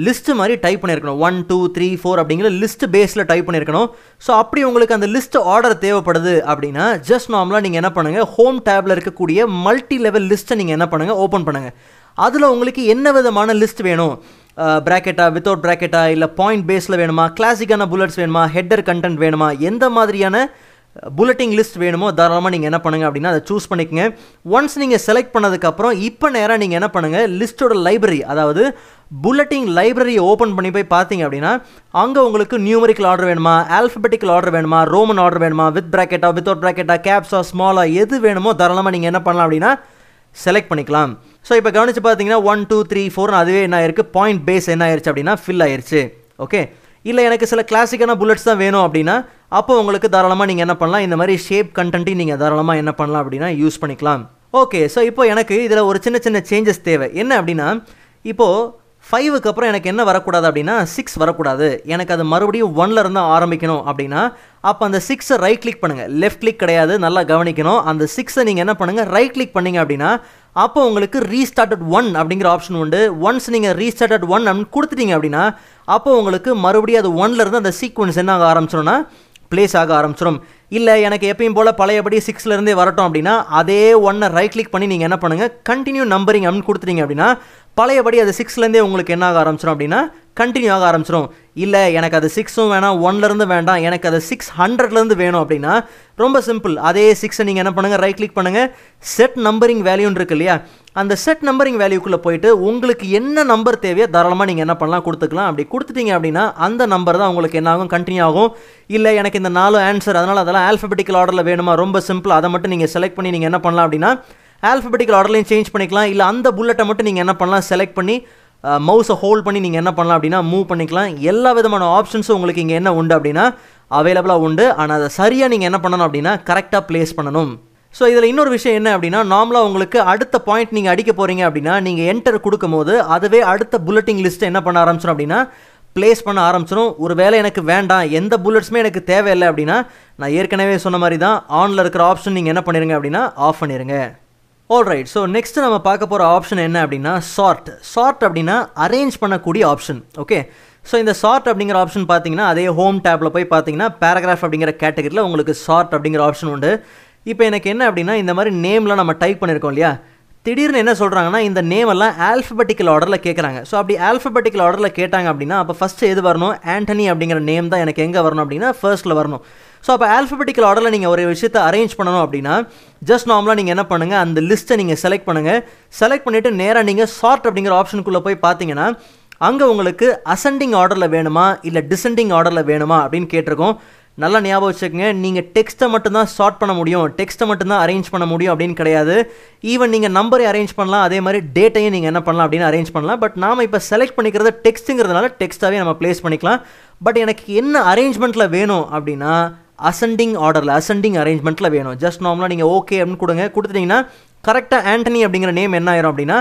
லிஸ்ட்டு மாதிரி டைப் பண்ணியிருக்கணும். ஒன் டூ த்ரீ ஃபோர் அப்படிங்கிற லிஸ்ட் பேஸில் டைப் பண்ணியிருக்கணும். ஸோ அப்படி உங்களுக்கு அந்த லிஸ்ட் ஆர்டர் தேவைப்படுது அப்படின்னா ஜஸ்ட் நார்மலாக நீங்கள் என்ன பண்ணுங்கள் ஹோம் டேப்பில் இருக்கக்கூடிய மல்டி லெவல் லிஸ்ட்டை நீங்கள் என்ன பண்ணுங்கள் ஓப்பன் பண்ணுங்கள் அதில் உங்களுக்கு என்ன விதமான லிஸ்ட் வேணும்? ப்ராக்கெட்டா வித்தவுட் ப்ராக்கெட்டா இல்லை பாயிண்ட் பேஸில் வேணுமா? கிளாசிக்கான புல்லட்ஸ் வேணுமா? ஹெட்டர் கண்டென்ட் வேணுமா? எந்த மாதிரியான புல்லட்டிங் லிஸ்ட் வேணுமோ தாராளமாக நீங்கள் என்ன பண்ணுங்கள் அப்படின்னா அதை சூஸ் பண்ணிக்கங்க. ஒன்ஸ் நீங்கள் செலக்ட் பண்ணதுக்கப்புறம் இப்போ நேராக நீங்கள் என்ன பண்ணுங்கள் லிஸ்ட்டோட லைப்ரரி அதாவது புல்லட்டிங் லைப்ரரியை ஓப்பன் பண்ணி போய் பார்த்தீங்க அப்படின்னா அங்கே உங்களுக்கு நியூமரிக்கல் ஆர்டர் வேணுமா ஆல்ஃபபெட்டிக்கல் ஆர்டர் வேணுமா ரோமன் ஆர்டர் வேணுமா வித் ப்ராக்கெட்டா வித்தவுட் ப்ராக்கெட்டா கேப்ஸா ஸ்மாலா எது வேணுமோ தாராளமாக நீங்கள் என்ன பண்ணலாம் அப்படின்னா செலக்ட் பண்ணிக்கலாம். ஸோ இப்போ கவனித்து பார்த்தீங்கன்னா ஒன் டூ த்ரீ ஃபோர்னு அதுவே என்ன ஆயிருக்கு? பாயிண்ட் பேஸ் என்ன ஆயிருச்சு அப்படின்னா ஃபில் ஆயிருச்சு. ஓகே இல்லை எனக்கு சில கிளாசிக்கான புல்லட்ஸ் தான் வேணும் அப்படின்னா அப்போ உங்களுக்கு தாராளமாக நீங்கள் என்ன பண்ணலாம் இந்த மாதிரி ஷேப் கண்டென்ட்டையும் நீங்கள் தாராளமாக என்ன பண்ணலாம் அப்படின்னா யூஸ் பண்ணிக்கலாம். ஓகே ஸோ இப்போ எனக்கு இதில் ஒரு சின்ன சின்ன சேஞ்சஸ் தேவை. என்ன அப்படின்னா இப்போது ஃபைவுக்கு அப்புறம் எனக்கு என்ன வரக்கூடாது அப்படின்னா சிக்ஸ் வரக்கூடாது. எனக்கு அது மறுபடியும் ஒன்லேருந்து ஆரம்பிக்கணும் அப்படின்னா அப்போ அந்த சிக்ஸை ரைட் கிளிக் பண்ணுங்கள் லெஃப்ட் கிளிக் கிடையாது நல்லா கவனிக்கணும். அந்த சிக்ஸை நீங்கள் என்ன பண்ணுங்கள் ரைட் கிளிக் பண்ணீங்க அப்படின்னா அப்போ உங்களுக்கு ரீஸ்டார்டட் ஒன் அப்படிங்கிற ஆப்ஷன் உண்டு. ஒன்ஸ் நீங்கள் ரீஸ்டார்டட் ஒன் அப்படின்னு கொடுத்துட்டீங்க அப்படின்னா அப்போ உங்களுக்கு மறுபடியும் அது ஒன்லேருந்து அந்த சீக்வன்ஸ் என்ன ஆக ஆரம்பிச்சிடும்னா ப்ளேஸ் ஆக ஆரம்பிச்சிடும் இல்லை எனக்கு எப்பயும் போல் பழையபடி சிக்ஸ்லேருந்தே வரட்டும் அப்படின்னா அதே ஒன்னை ரைட் கிளிக் பண்ணி நீங்கள் என்ன பண்ணுங்கள் கண்டினியூ நம்பரிங் அப்படின்னு கொடுத்துட்டீங்க அப்படின்னா பழையபடி அது சிக்ஸ்லேருந்தே உங்களுக்கு என்ன ஆக ஆரம்பிச்சிடும் அப்படின்னா கண்டினியூ ஆக ஆரம்பிச்சிடும் இல்லை எனக்கு அது சிக்ஸும் வேணாம் ஒன்லேருந்து வேண்டாம் எனக்கு அது சிக்ஸ் ஹண்ட்ரட்லேருந்து வேணும் அப்படின்னா ரொம்ப சிம்பிள் அதே சிக்ஸை நீங்கள் என்ன பண்ணுங்கள் ரைட் கிளிக் பண்ணுங்கள் செட் நம்பரிங் வேல்யூன்னு இருக்கு இல்லையா? அந்த செட் நம்பரிங் வேல்யூக்குள்ளே போயிட்டு உங்களுக்கு என்ன நம்பர் தேவையோ தாராளமாக நீங்கள் என்ன பண்ணலாம் கொடுத்துக்கலாம். அப்படி கொடுத்துட்டீங்க அப்படின்னா அந்த நம்பர் தான் உங்களுக்கு என்ன ஆகும் கண்டினியூ ஆகும். இல்லை எனக்கு இந்த நாலு ஆன்சர் அதனால் அதெல்லாம் ஆல்ஃபபெட்டிக்கல் ஆர்டரில் வேணுமா? ரொம்ப சிம்பிள் அதை மட்டும் நீங்கள் செலக்ட் பண்ணி நீங்கள் என்ன பண்ணலாம் அப்படின்னா ஆல்ஃபபெட்டிக்கல் ஆர்டர்லையும் சேஞ்ச் பண்ணிக்கலாம். இல்லை அந்த புல்லட்டை மட்டும் நீங்கள் என்ன பண்ணலாம்? செலக்ட் பண்ணி மவுஸை ஹோல்ட் பண்ணி நீங்கள் என்ன பண்ணலாம் அப்படின்னா மூவ் பண்ணிக்கலாம். எல்லா விதமான ஆப்ஷன்ஸும் உங்களுக்கு இங்கே என்ன உண்டு அப்படின்னா அவைலபிளாக உண்டு. ஆனால் அதை சரியாக நீங்கள் என்ன பண்ணணும் அப்படின்னா கரெக்டாக ப்ளேஸ் பண்ணணும். ஸோ இதில் இன்னொரு விஷயம் என்ன அப்படின்னா நார்மலாக உங்களுக்கு அடுத்த பாயிண்ட் நீங்கள் அடிக்க போகிறீங்க அப்படின்னா நீங்கள் என்டர் கொடுக்கும்போது அதுவே அடுத்த புல்லட்டிங் லிஸ்ட்டை என்ன பண்ண ஆரம்பிச்சிடும் அப்படின்னா ப்ளேஸ் பண்ண ஆரம்பிச்சிடும் ஒரு வேளை எனக்கு வேண்டாம் எந்த புல்லட்ஸுமே எனக்கு தேவையில்லை அப்படின்னா நான் ஏற்கனவே சொன்ன மாதிரி தான் ஆனில் இருக்கிற ஆப்ஷன் நீங்கள் என்ன பண்ணிடுங்க அப்படின்னா ஆஃப் பண்ணிடுங்க ஆல்ரைட் ஸோ நெக்ஸ்ட் நம்ம பார்க்க போகிற ஆப்ஷன் என்ன அப்படின்னா சார்ட் சார்ட் அப்படின்னா அரேஞ்ச் பண்ணக்கூடிய ஆப்ஷன் ஓகே ஸோ இந்த சார்ட் அப்படிங்கிற ஆப்ஷன் பார்த்தீங்கன்னா அதே ஹோம் டேப்பில் போய் பார்த்தீங்கன்னா பேராகிராஃப் அப்படிங்கிற கேட்டகரியில் உங்களுக்கு சார்ட் அப்படிங்கிற ஆப்ஷன் உண்டு. இப்போ எனக்கு என்ன அப்படின்னா இந்த மாதிரி நேம்லாம் நம்ம டைப் பண்ணியிருக்கோம் இல்லையா? திடீர்னு என்ன சொல்கிறாங்கன்னா இந்த நேம் எல்லாம் ஆல்ஃபபெட்டிக்கல் ஆர்டரில் கேட்குறாங்க ஸோ அப்படி ஆல்ஃபபெட்டிக்கல் ஆர்டரில் கேட்டாங்க அப்படின்னா அப்போ ஃபஸ்ட்டு எது வரணும்? ஆண்டனி அப்படிங்கிற நேம் தான் எனக்கு எங்கே வரணும் அப்படின்னா ஃபர்ஸ்ட்டில் வரணும். ஸோ அப்போ ஆல்ஃபபெட்டிக்கல் ஆர்டரில் நீங்கள் ஒரு விஷயத்தை அரேஞ்ச் பண்ணணும் அப்படின்னா ஜஸ்ட் நார்மலாக நீங்கள் என்ன பண்ணுங்கள் அந்த லிஸ்ட்டை நீங்கள் செலக்ட் பண்ணுங்கள் செலக்ட் பண்ணிவிட்டு நேராக நீங்கள் சார்ட் அப்படிங்கிற ஆப்ஷனுக்குள்ளே போய் பார்த்தீங்கன்னா அங்கே உங்களுக்கு அசெண்டிங் ஆர்டரில் வேணுமா இல்லை டிசெண்டிங் ஆர்டரில் வேணுமா அப்படின்னு கேட்டிருக்கோம். நல்லா ஞாபகம் வச்சுக்கோங்க நீங்கள் டெக்ஸ்ட்டை மட்டும்தான் ஷார்ட் பண்ண முடியும். டெக்ஸ்ட்டை மட்டும்தான் அரேஞ்ச் பண்ண முடியும் அப்படின்னு கிடையாது. ஈவன் நீங்கள் நம்பரை அரேஞ்ச் பண்ணலாம் அதே மாதிரி டேட்டையும் நீங்கள் என்ன பண்ணலாம் அப்படின்னு அரேஞ்ச் பண்ணலாம். பட் நாம் இப்போ செலக்ட் பண்ணிக்கிறது டெக்ஸ்ட்டுங்கிறதுனால டெக்ஸ்ட்டாகவே நம்ம ப்ளேஸ் பண்ணிக்கலாம். பட் எனக்கு என்ன அரேஞ்ச்மெண்ட்டில் வேணும் அப்படின்னா அசெண்டிங் ஆர்டரில் அசெண்டிங் அரேஞ்ச்மெண்ட்டில் வேணும். ஜஸ்ட் நார்மலாக நீங்கள் ஓகே அப்படின்னு கொடுங்க. கொடுத்துட்டிங்கன்னா கரெக்டாக ஆண்டனி அப்படிங்கிற நேம் என்ன ஆயிரும் அப்படின்னா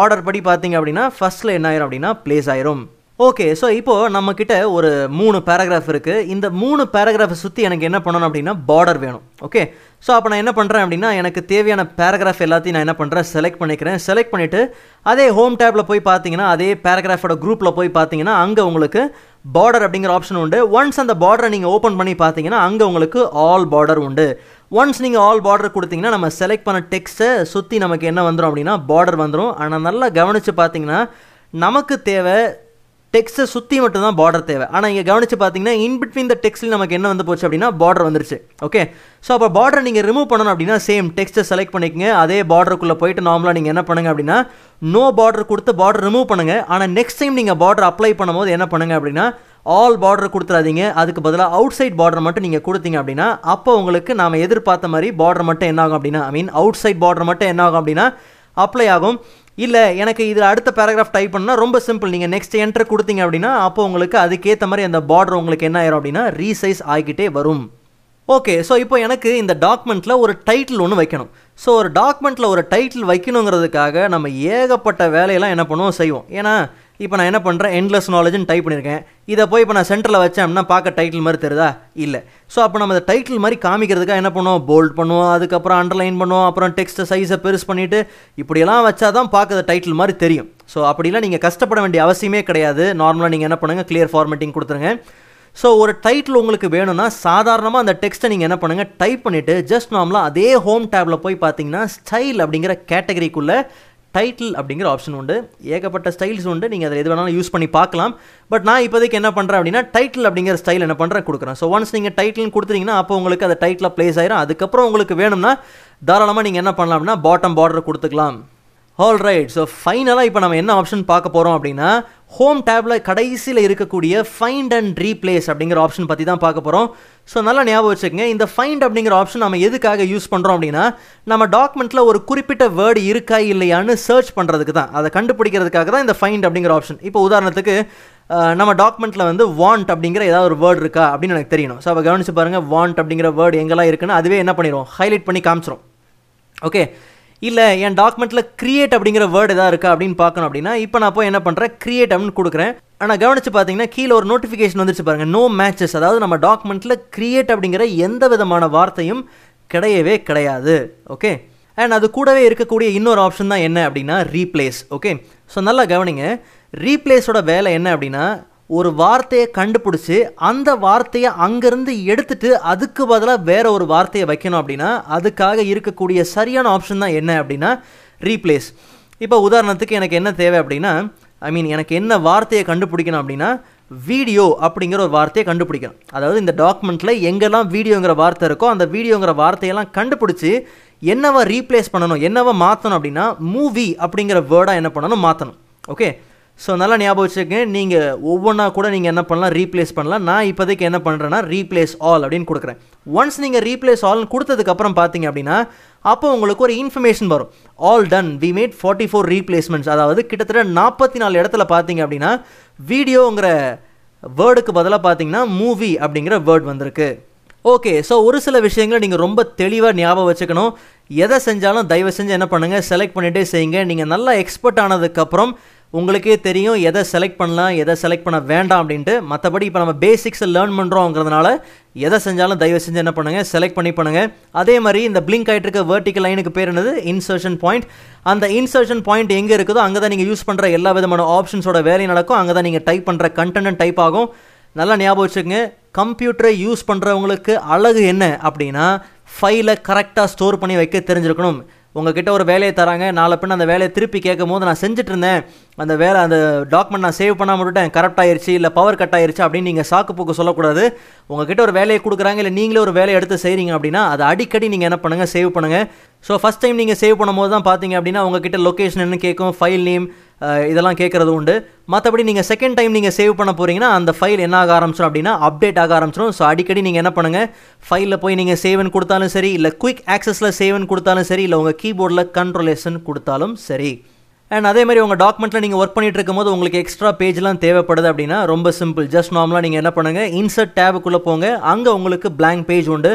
ஆர்டர் படி பார்த்தீங்க அப்படின்னா ஃபஸ்ட்டில் என்ன ஆயிரும் அப்படின்னா ப்ளேஸ் ஆயிரும். ஓகே ஸோ இப்போது நம்மக்கிட்ட ஒரு மூணு பேராகிராஃப் இருக்குது இந்த மூணு பேராகிராஃபை சுற்றி எனக்கு என்ன பண்ணணும் அப்படின்னா பார்டர் வேணும். ஓகே ஸோ அப்போ நான் என்ன பண்ணுறேன் அப்படின்னா எனக்கு தேவையான பேராகிராஃப் எல்லாத்தையும் நான் என்ன பண்ணுறேன் செலக்ட் பண்ணிக்கிறேன். செலக்ட் பண்ணிவிட்டு அதே ஹோம் டேப்பில் போய் பார்த்தீங்கன்னா அதே பேராகிராஃபோட குரூப்பில் போய் பார்த்தீங்கன்னா அங்கே உங்களுக்கு பார்டர் அப்படிங்கிற ஆப்ஷன் உண்டு. ஒன்ஸ் அந்த பார்டரை நீங்கள் ஓப்பன் பண்ணி பார்த்தீங்கன்னா அங்கே உங்களுக்கு ஆல் பார்டர் உண்டு. ஒன்ஸ் நீங்கள் ஆல் பார்டர் கொடுத்தீங்கன்னா நம்ம செலக்ட் பண்ண டெக்ஸ்ட்டை சுற்றி நமக்கு என்ன வந்துடும் அப்படின்னா பார்டர் வந்துடும் ஆனால் நல்லா கவனித்து பார்த்தீங்கன்னா நமக்கு தேவை டெக்ஸ்ட்டை சுற்றி மட்டும்தான் பார்டர் தேவை. ஆனால் இங்கே கவனித்து பார்த்தீங்கன்னா இன் பிட்வீன் த டெக்ஸ்ட்டில் நமக்கு என்ன வந்து போச்சு அப்படின்னா பார்டர் வந்துருச்சு. ஓகே ஸோ அப்போ பார்டர் நீங்கள் ரிமூவ் பண்ணணும் அப்படின்னா சேம் டெக்ஸ்ட்டை செலக்ட் பண்ணிக்கங்க. அதே பார்டருக்குள்ளே போயிட்டு நார்மலாக நீங்கள் என்ன பண்ணுங்க அப்படின்னா நோ பார்டர் கொடுத்து பார்டர் ரிமூவ் பண்ணுங்கள் ஆனால் நெக்ஸ்ட் டைம் நீங்கள் பார்டர் அப்ளை பண்ணும்போது என்ன பண்ணுங்க அப்படின்னா ஆல் பார்டர் கொடுத்துறாதீங்க. அதுக்கு பதிலாக அவுட் சைட் பார்டர் மட்டும் நீங்கள் கொடுத்தீங்க அப்படின்னா அப்போ உங்களுக்கு நாம் எதிர்பார்த்த மாதிரி பார்டர் மட்டும் என்ன ஆகும் அப்படின்னா I mean outside border மட்டும் என்ன ஆகும் அப்படின்னா அப்ளை ஆகும். இல்லை எனக்கு இதில் அடுத்த பேராகிராஃப் டைப் பண்ணால் ரொம்ப சிம்பிள் நீங்கள் நெக்ஸ்ட் என்ட்ரு கொடுத்தீங்க அப்படின்னா அப்போ உங்களுக்கு அதுக்கேற்ற மாதிரி அந்த பார்டர் உங்களுக்கு என்ன ஆயிரும் அப்படின்னா ரீசைஸ் ஆகிக்கிட்டே வரும். ஓகே ஸோ இப்போ எனக்கு இந்த டாக்குமெண்ட்டில் ஒரு டைட்டில் ஒன்று வைக்கணும். ஸோ ஒரு டாக்குமெண்ட்டில் ஒரு டைட்டில் வைக்கணுங்கிறதுக்காக நம்ம ஏகப்பட்ட வேலையெல்லாம் என்ன பண்ணுவோம்? செய்வோம். ஏன்னா இப்போ நான் என்ன பண்ணுறேன் எண்ட்லெஸ் நாலேஜ்னு டைப் பண்ணியிருக்கேன். இதை போய் இப்போ நான் சென்டரில் வச்சேன் அப்படின்னா பார்க்க டைட்டில் மாதிரி தெரியுதா? இல்லை. ஸோ அப்போ நம்ம இந்த டைட்டில் மாதிரி காமிக்கிறதுக்காக என்ன பண்ணுவோம்? போல்ட் பண்ணுவோம். அதுக்கப்புறம் அண்டர்லைன் பண்ணுவோம். அப்புறம் டெக்ஸ்ட்டை சைஸை பெருசு பண்ணிவிட்டு இப்படியெல்லாம் வச்சா தான் பார்க்க டைட்டில் மாதிரி தெரியும். ஸோ அப்படிலாம் நீங்கள் கஷ்டப்பட வேண்டிய அவசியமே கிடையாது. நார்மலாக நீங்கள் என்ன பண்ணுங்கள் கிளியர் ஃபார்மேட்டிங் கொடுத்துருங்க. ஸோ ஒரு டைட்டில் உங்களுக்கு வேணும்னா சாதாரணமாக அந்த டெக்ஸ்ட்டை நீங்கள் என்ன பண்ணுங்கள் டைப் பண்ணிவிட்டு ஜஸ்ட் நார்மலாக அதே ஹோம் டேப்பில் போய் பார்த்தீங்கன்னா ஸ்டைல் அப்படிங்கிற கேட்டகரிக்குள்ளே டைட்டில் அப்படிங்கிற ஆப்ஷன் உண்டு. ஏகப்பட்ட ஸ்டைல்ஸ் உண்டு. நீங்கள் அதை எது வேணாலும் யூஸ் பண்ணி பார்க்கலாம். பட் நான் இப்போதைக்கு என்ன பண்ணுறேன் அப்படின்னா டைட்டில் அப்படிங்கிற ஸ்டைல் என்ன பண்ணுறேன் கொடுக்குறேன். ஸோ ஒன்ஸ் நீங்கள் டைட்டில்னு கொடுத்துட்டீங்கன்னா அப்போ உங்களுக்கு அந்த டைட்டில் ப்ளேஸ் ஆயிரும். அதுக்கப்புறம் உங்களுக்கு வேணும்னா தாராளமாக நீங்கள் என்ன பண்ணலாம் அப்படின்னா பாட்டம் பார்டர் கொடுத்துக்கலாம். ஆல் ரைட் ஸோ ஃபைனலாக இப்போ நம்ம என்ன ஆப்ஷன் பார்க்க போகிறோம் அப்படின்னா ஹோம் டேப்பில் கடைசியில் இருக்கக்கூடிய ஃபைண்ட் அண்ட் ரீப்ளேஸ் அப்படிங்கிற ஆப்ஷன் பற்றி தான் பார்க்க போகிறோம் ஸோ நல்லா ஞாபகம் வச்சுக்கோங்க. இந்த ஃபைண்ட் அப்படிங்கிற ஆப்ஷன் நம்ம எதுக்காக யூஸ் பண்ணுறோம் அப்படின்னா நம்ம டாக்குமெண்ட்டில் ஒரு குறிப்பிட்ட வேர்டு இருக்கா இல்லையான்னு சர்ச் பண்ணுறதுக்கு தான். அதை கண்டுபிடிக்கிறதுக்காக தான் இந்த ஃபைண்ட் அப்படிங்கிற ஆப்ஷன் இப்போ உதாரணத்துக்கு நம்ம டாக்குமெண்ட்டில் வந்து வாண்ட் அப்படிங்கிற ஏதாவது ஒரு வேர்டு இருக்கா அப்படின்னு எனக்கு தெரியணும். ஸோ அப்போ கவனிச்சு பாருங்கள் வாண்ட் அப்படிங்கிற வேர்டு எங்கெல்லாம் இருக்குன்னு அதுவே என்ன பண்ணிடும் ஹைலைட் பண்ணி காமிச்சிரும். ஓகே இல்லை என் டாக்குமெண்ட்டில் கிரியேட் அப்படிங்கிற வேர்டு எதாவது இருக்கா அப்படின்னு பார்க்கணும் அப்படின்னா இப்போ நான் போய் என்ன பண்ணுறேன் கிரியேட் அப்படின்னு கொடுக்குறேன். ஆனால் கவனித்து பார்த்தீங்கன்னா கீழே ஒரு நோட்டிஃபிகேஷன் வந்துச்சு பாருங்கள் நோ மேட்சஸ் அதாவது நம்ம டாக்குமெண்ட்டில் கிரியேட் அப்படிங்கிற எந்த விதமான வார்த்தையும் கிடையவே கிடையாது. ஓகே அண்ட் அது கூடவே இருக்கக்கூடிய இன்னொரு ஆப்ஷன் தான் என்ன அப்படின்னா ரீப்ளேஸ் ஓகே ஸோ நல்லா கவனிங்க. ரீப்ளேஸோட வேலை என்ன அப்படின்னா ஒரு வார்த்தையை கண்டுபிடிச்சி அந்த வார்த்தையை அங்கேருந்து எடுத்துட்டு அதுக்கு பதிலாக வேற ஒரு வார்த்தையை வைக்கணும் அப்படின்னா அதுக்காக இருக்கக்கூடிய சரியான ஆப்ஷன் தான் என்ன அப்படின்னா ரீப்ளேஸ் இப்போ உதாரணத்துக்கு எனக்கு என்ன தேவை அப்படின்னா ஐ மீன் எனக்கு என்ன வார்த்தையை கண்டுபிடிக்கணும் அப்படின்னா வீடியோ அப்படிங்கிற ஒரு வார்த்தையை கண்டுபிடிக்கணும். அதாவது இந்த டாக்குமெண்ட்டில் எங்கெல்லாம் வீடியோங்கிற வார்த்தை இருக்கோ அந்த வீடியோங்கிற வார்த்தையெல்லாம் கண்டுபிடிச்சி என்னவா ரீப்ளேஸ் பண்ணணும் என்னவா மாற்றணும் அப்படின்னா மூவி அப்படிங்கிற வேர்டாக என்ன பண்ணணும் மாற்றணும் ஓகே ஸோ நல்லா ஞாபகம் வச்சுக்கங்க. நீங்கள் ஒவ்வொன்றா கூட நீங்கள் என்ன பண்ணலாம்? ரீப்ளேஸ் பண்ணலாம். நான் இப்போதைக்கு என்ன பண்ணுறேன்னா ரீப்ளேஸ் ஆல் அப்படின்னு கொடுக்குறேன். ஒன்ஸ் நீங்கள் ரீப்ளேஸ் ஆல்னு கொடுத்ததுக்கப்புறம் பார்த்தீங்க அப்படின்னா அப்போ உங்களுக்கு ஒரு இன்ஃபர்மேஷன் வரும். All done we made forty four replacements அதாவது கிட்டத்தட்ட நாற்பத்தி நாலு இடத்துல பார்த்தீங்க அப்படின்னா வீடியோங்கிற வேர்டுக்கு பதிலாக பார்த்தீங்கன்னா மூவி அப்படிங்கிற வேர்ட் வந்திருக்கு. ஓகே ஸோ ஒரு சில விஷயங்களை நீங்கள் ரொம்ப தெளிவாக ஞாபகம் வச்சுக்கணும். எதை செஞ்சாலும் தயவு செஞ்சு என்ன பண்ணுங்கள் செலக்ட் பண்ணிகிட்டே செய்யுங்க. நீங்கள் நல்லா எக்ஸ்பர்ட் ஆனதுக்கப்புறம் உங்களுக்கே தெரியும் எதை செலக்ட் பண்ணலாம் எதை செலக்ட் பண்ண வேண்டாம் அப்படின்ட்டு. மற்றபடி இப்போ நம்ம பேசிக்ஸை லேர்ன் பண்ணுறோங்கிறதுனால எதை செஞ்சாலும் தயவு செஞ்சு என்ன பண்ணுங்கள் செலக்ட் பண்ணி பண்ணுங்கள் அதே மாதிரி இந்த பிளிங்க் ஆகிட்டு இருக்க வெர்டிக்கல் லைனுக்கு பேர் என்னது? இன்சர்ஷன் பாயிண்ட் அந்த இன்சர்ஷன் பாயிண்ட் எங்கே இருக்குதோ அங்கே தான் நீங்கள் யூஸ் பண்ணுற எல்லா விதமான ஆப்ஷன்ஸோட வேலை நடக்கும். அங்கே தான் நீங்கள் டைப் பண்ணுற கண்டென்ட் டைப் ஆகும். நல்லா ஞாபகம் வச்சுக்கோங்க. கம்ப்யூட்டரை யூஸ் பண்ணுறவங்களுக்கு அழகு என்ன அப்படின்னா ஃபைலை கரெக்டாக ஸ்டோர் பண்ணி வைக்க தெரிஞ்சிருக்கணும். உங்ககிட்ட ஒரு வேலையை தராங்க. நாளை பின்ன அந்த வேலையை திருப்பி கேட்கும் போது நான் செஞ்சுட்டு இருந்தேன் அந்த வேலை அந்த டாக்குமெண்ட் நான் சேவ் பண்ணாமல் விட்டுட்டேன். கரெக்ட் ஆயிடுச்சு இல்லை பவர் கட் ஆயிடுச்சு அப்படின்னு நீங்கள் சாக்கு போக்கு சொல்லக்கூடாது. உங்ககிட்ட ஒரு வேலையை கொடுக்குறாங்க இல்லை நீங்களே ஒரு வேலையை எடுத்து செய்கிறீங்க அப்படின்னா அதை அடிக்கடி நீங்கள் என்ன பண்ணுங்கள் சேவ் பண்ணுங்கள் ஸோ ஃபஸ்ட் டைம் நீங்கள் சேவ் பண்ணும்போது தான் பார்த்தீங்க அப்படின்னா உங்ககிட்ட லொக்கேஷன் என்ன கேட்கும் ஃபைல் நேம் இதெல்லாம் கேட்குறது உண்டு. மற்றபடி நீங்கள் செகண்ட் டைம் நீங்கள் சேவ் பண்ண போகிறீங்கன்னா அந்த ஃபைல் என்ன ஆக ஆரம்பிச்சிடும் அப்படின்னா அப்டேட் ஆக ஆரம்பிச்சிடும் ஸோ அடிக்கடி நீங்கள் என்ன பண்ணுங்கள் ஃபைலில் போய் நீங்கள் சேவன் கொடுத்தாலும் சரி இல்லை குயிக் ஆக்சஸில் சேவன் கொடுத்தாலும் சரி இல்லை உங்கள் கீபோர்டில் கண்ட்ரோலேஷன் கொடுத்தாலும் சரி. அண்ட் அதே மாதிரி உங்கள் டாக்குமெண்ட்டில் நீங்கள் ஒர்க் பண்ணிட்டு இருக்கும்போது உங்களுக்கு எக்ஸ்ட்ரா பேஜ்லாம் தேவைப்படுது அப்படின்னா ரொம்ப சிம்பிள் ஜஸ்ட் நார்மலாக நீங்கள் என்ன பண்ணுங்கள் இன்சர்ட் டேபுக்குள்ளே போங்க. அங்கே உங்களுக்கு பிளாங்க் பேஜ் உண்டு.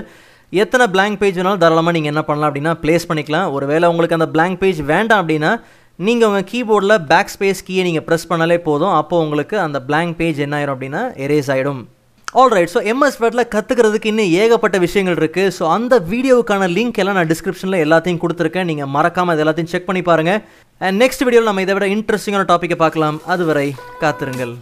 எத்தனை பிளாங்க் பேஜ் வேணாலும் தாராளமாக நீங்கள் என்ன பண்ணலாம் அப்படின்னா ப்ளேஸ் பண்ணிக்கலாம். ஒருவேளை உங்களுக்கு அந்த பிளாங்க் பேஜ் வேண்டாம் அப்படின்னா நீங்கள் உங்கள் கீபோர்டில் பேக் ஸ்பேஸ் கீயை நீங்கள் ப்ரெஸ் பண்ணாலே போதும். அப்போ உங்களுக்கு அந்த பிளாங்க் பேஜ் என்ன ஆயிரும் அப்படின்னா எரேஸ் ஆகிடும் ஆல்ரைட் ஸோ எம்எஸ் வேர்டில் கற்றுக்கிறதுக்கு இன்னும் ஏகப்பட்ட விஷயங்கள் இருக்குது ஸோ அந்த வீடியோவுக்கான லிங்க் எல்லாம் நான் டிஸ்கிரிப்ஷனில் எல்லாத்தையும் கொடுத்துருக்கேன். நீங்கள் மறக்காமல் அது எல்லாத்தையும் செக் பண்ணி பாருங்கள் அண்ட் நெக்ஸ்ட் வீடியோவில் நம்ம இதை விட இன்ட்ரெஸ்டிங்கான டாப்பிக்கை பார்க்கலாம். அதுவரை காத்திருங்கள்.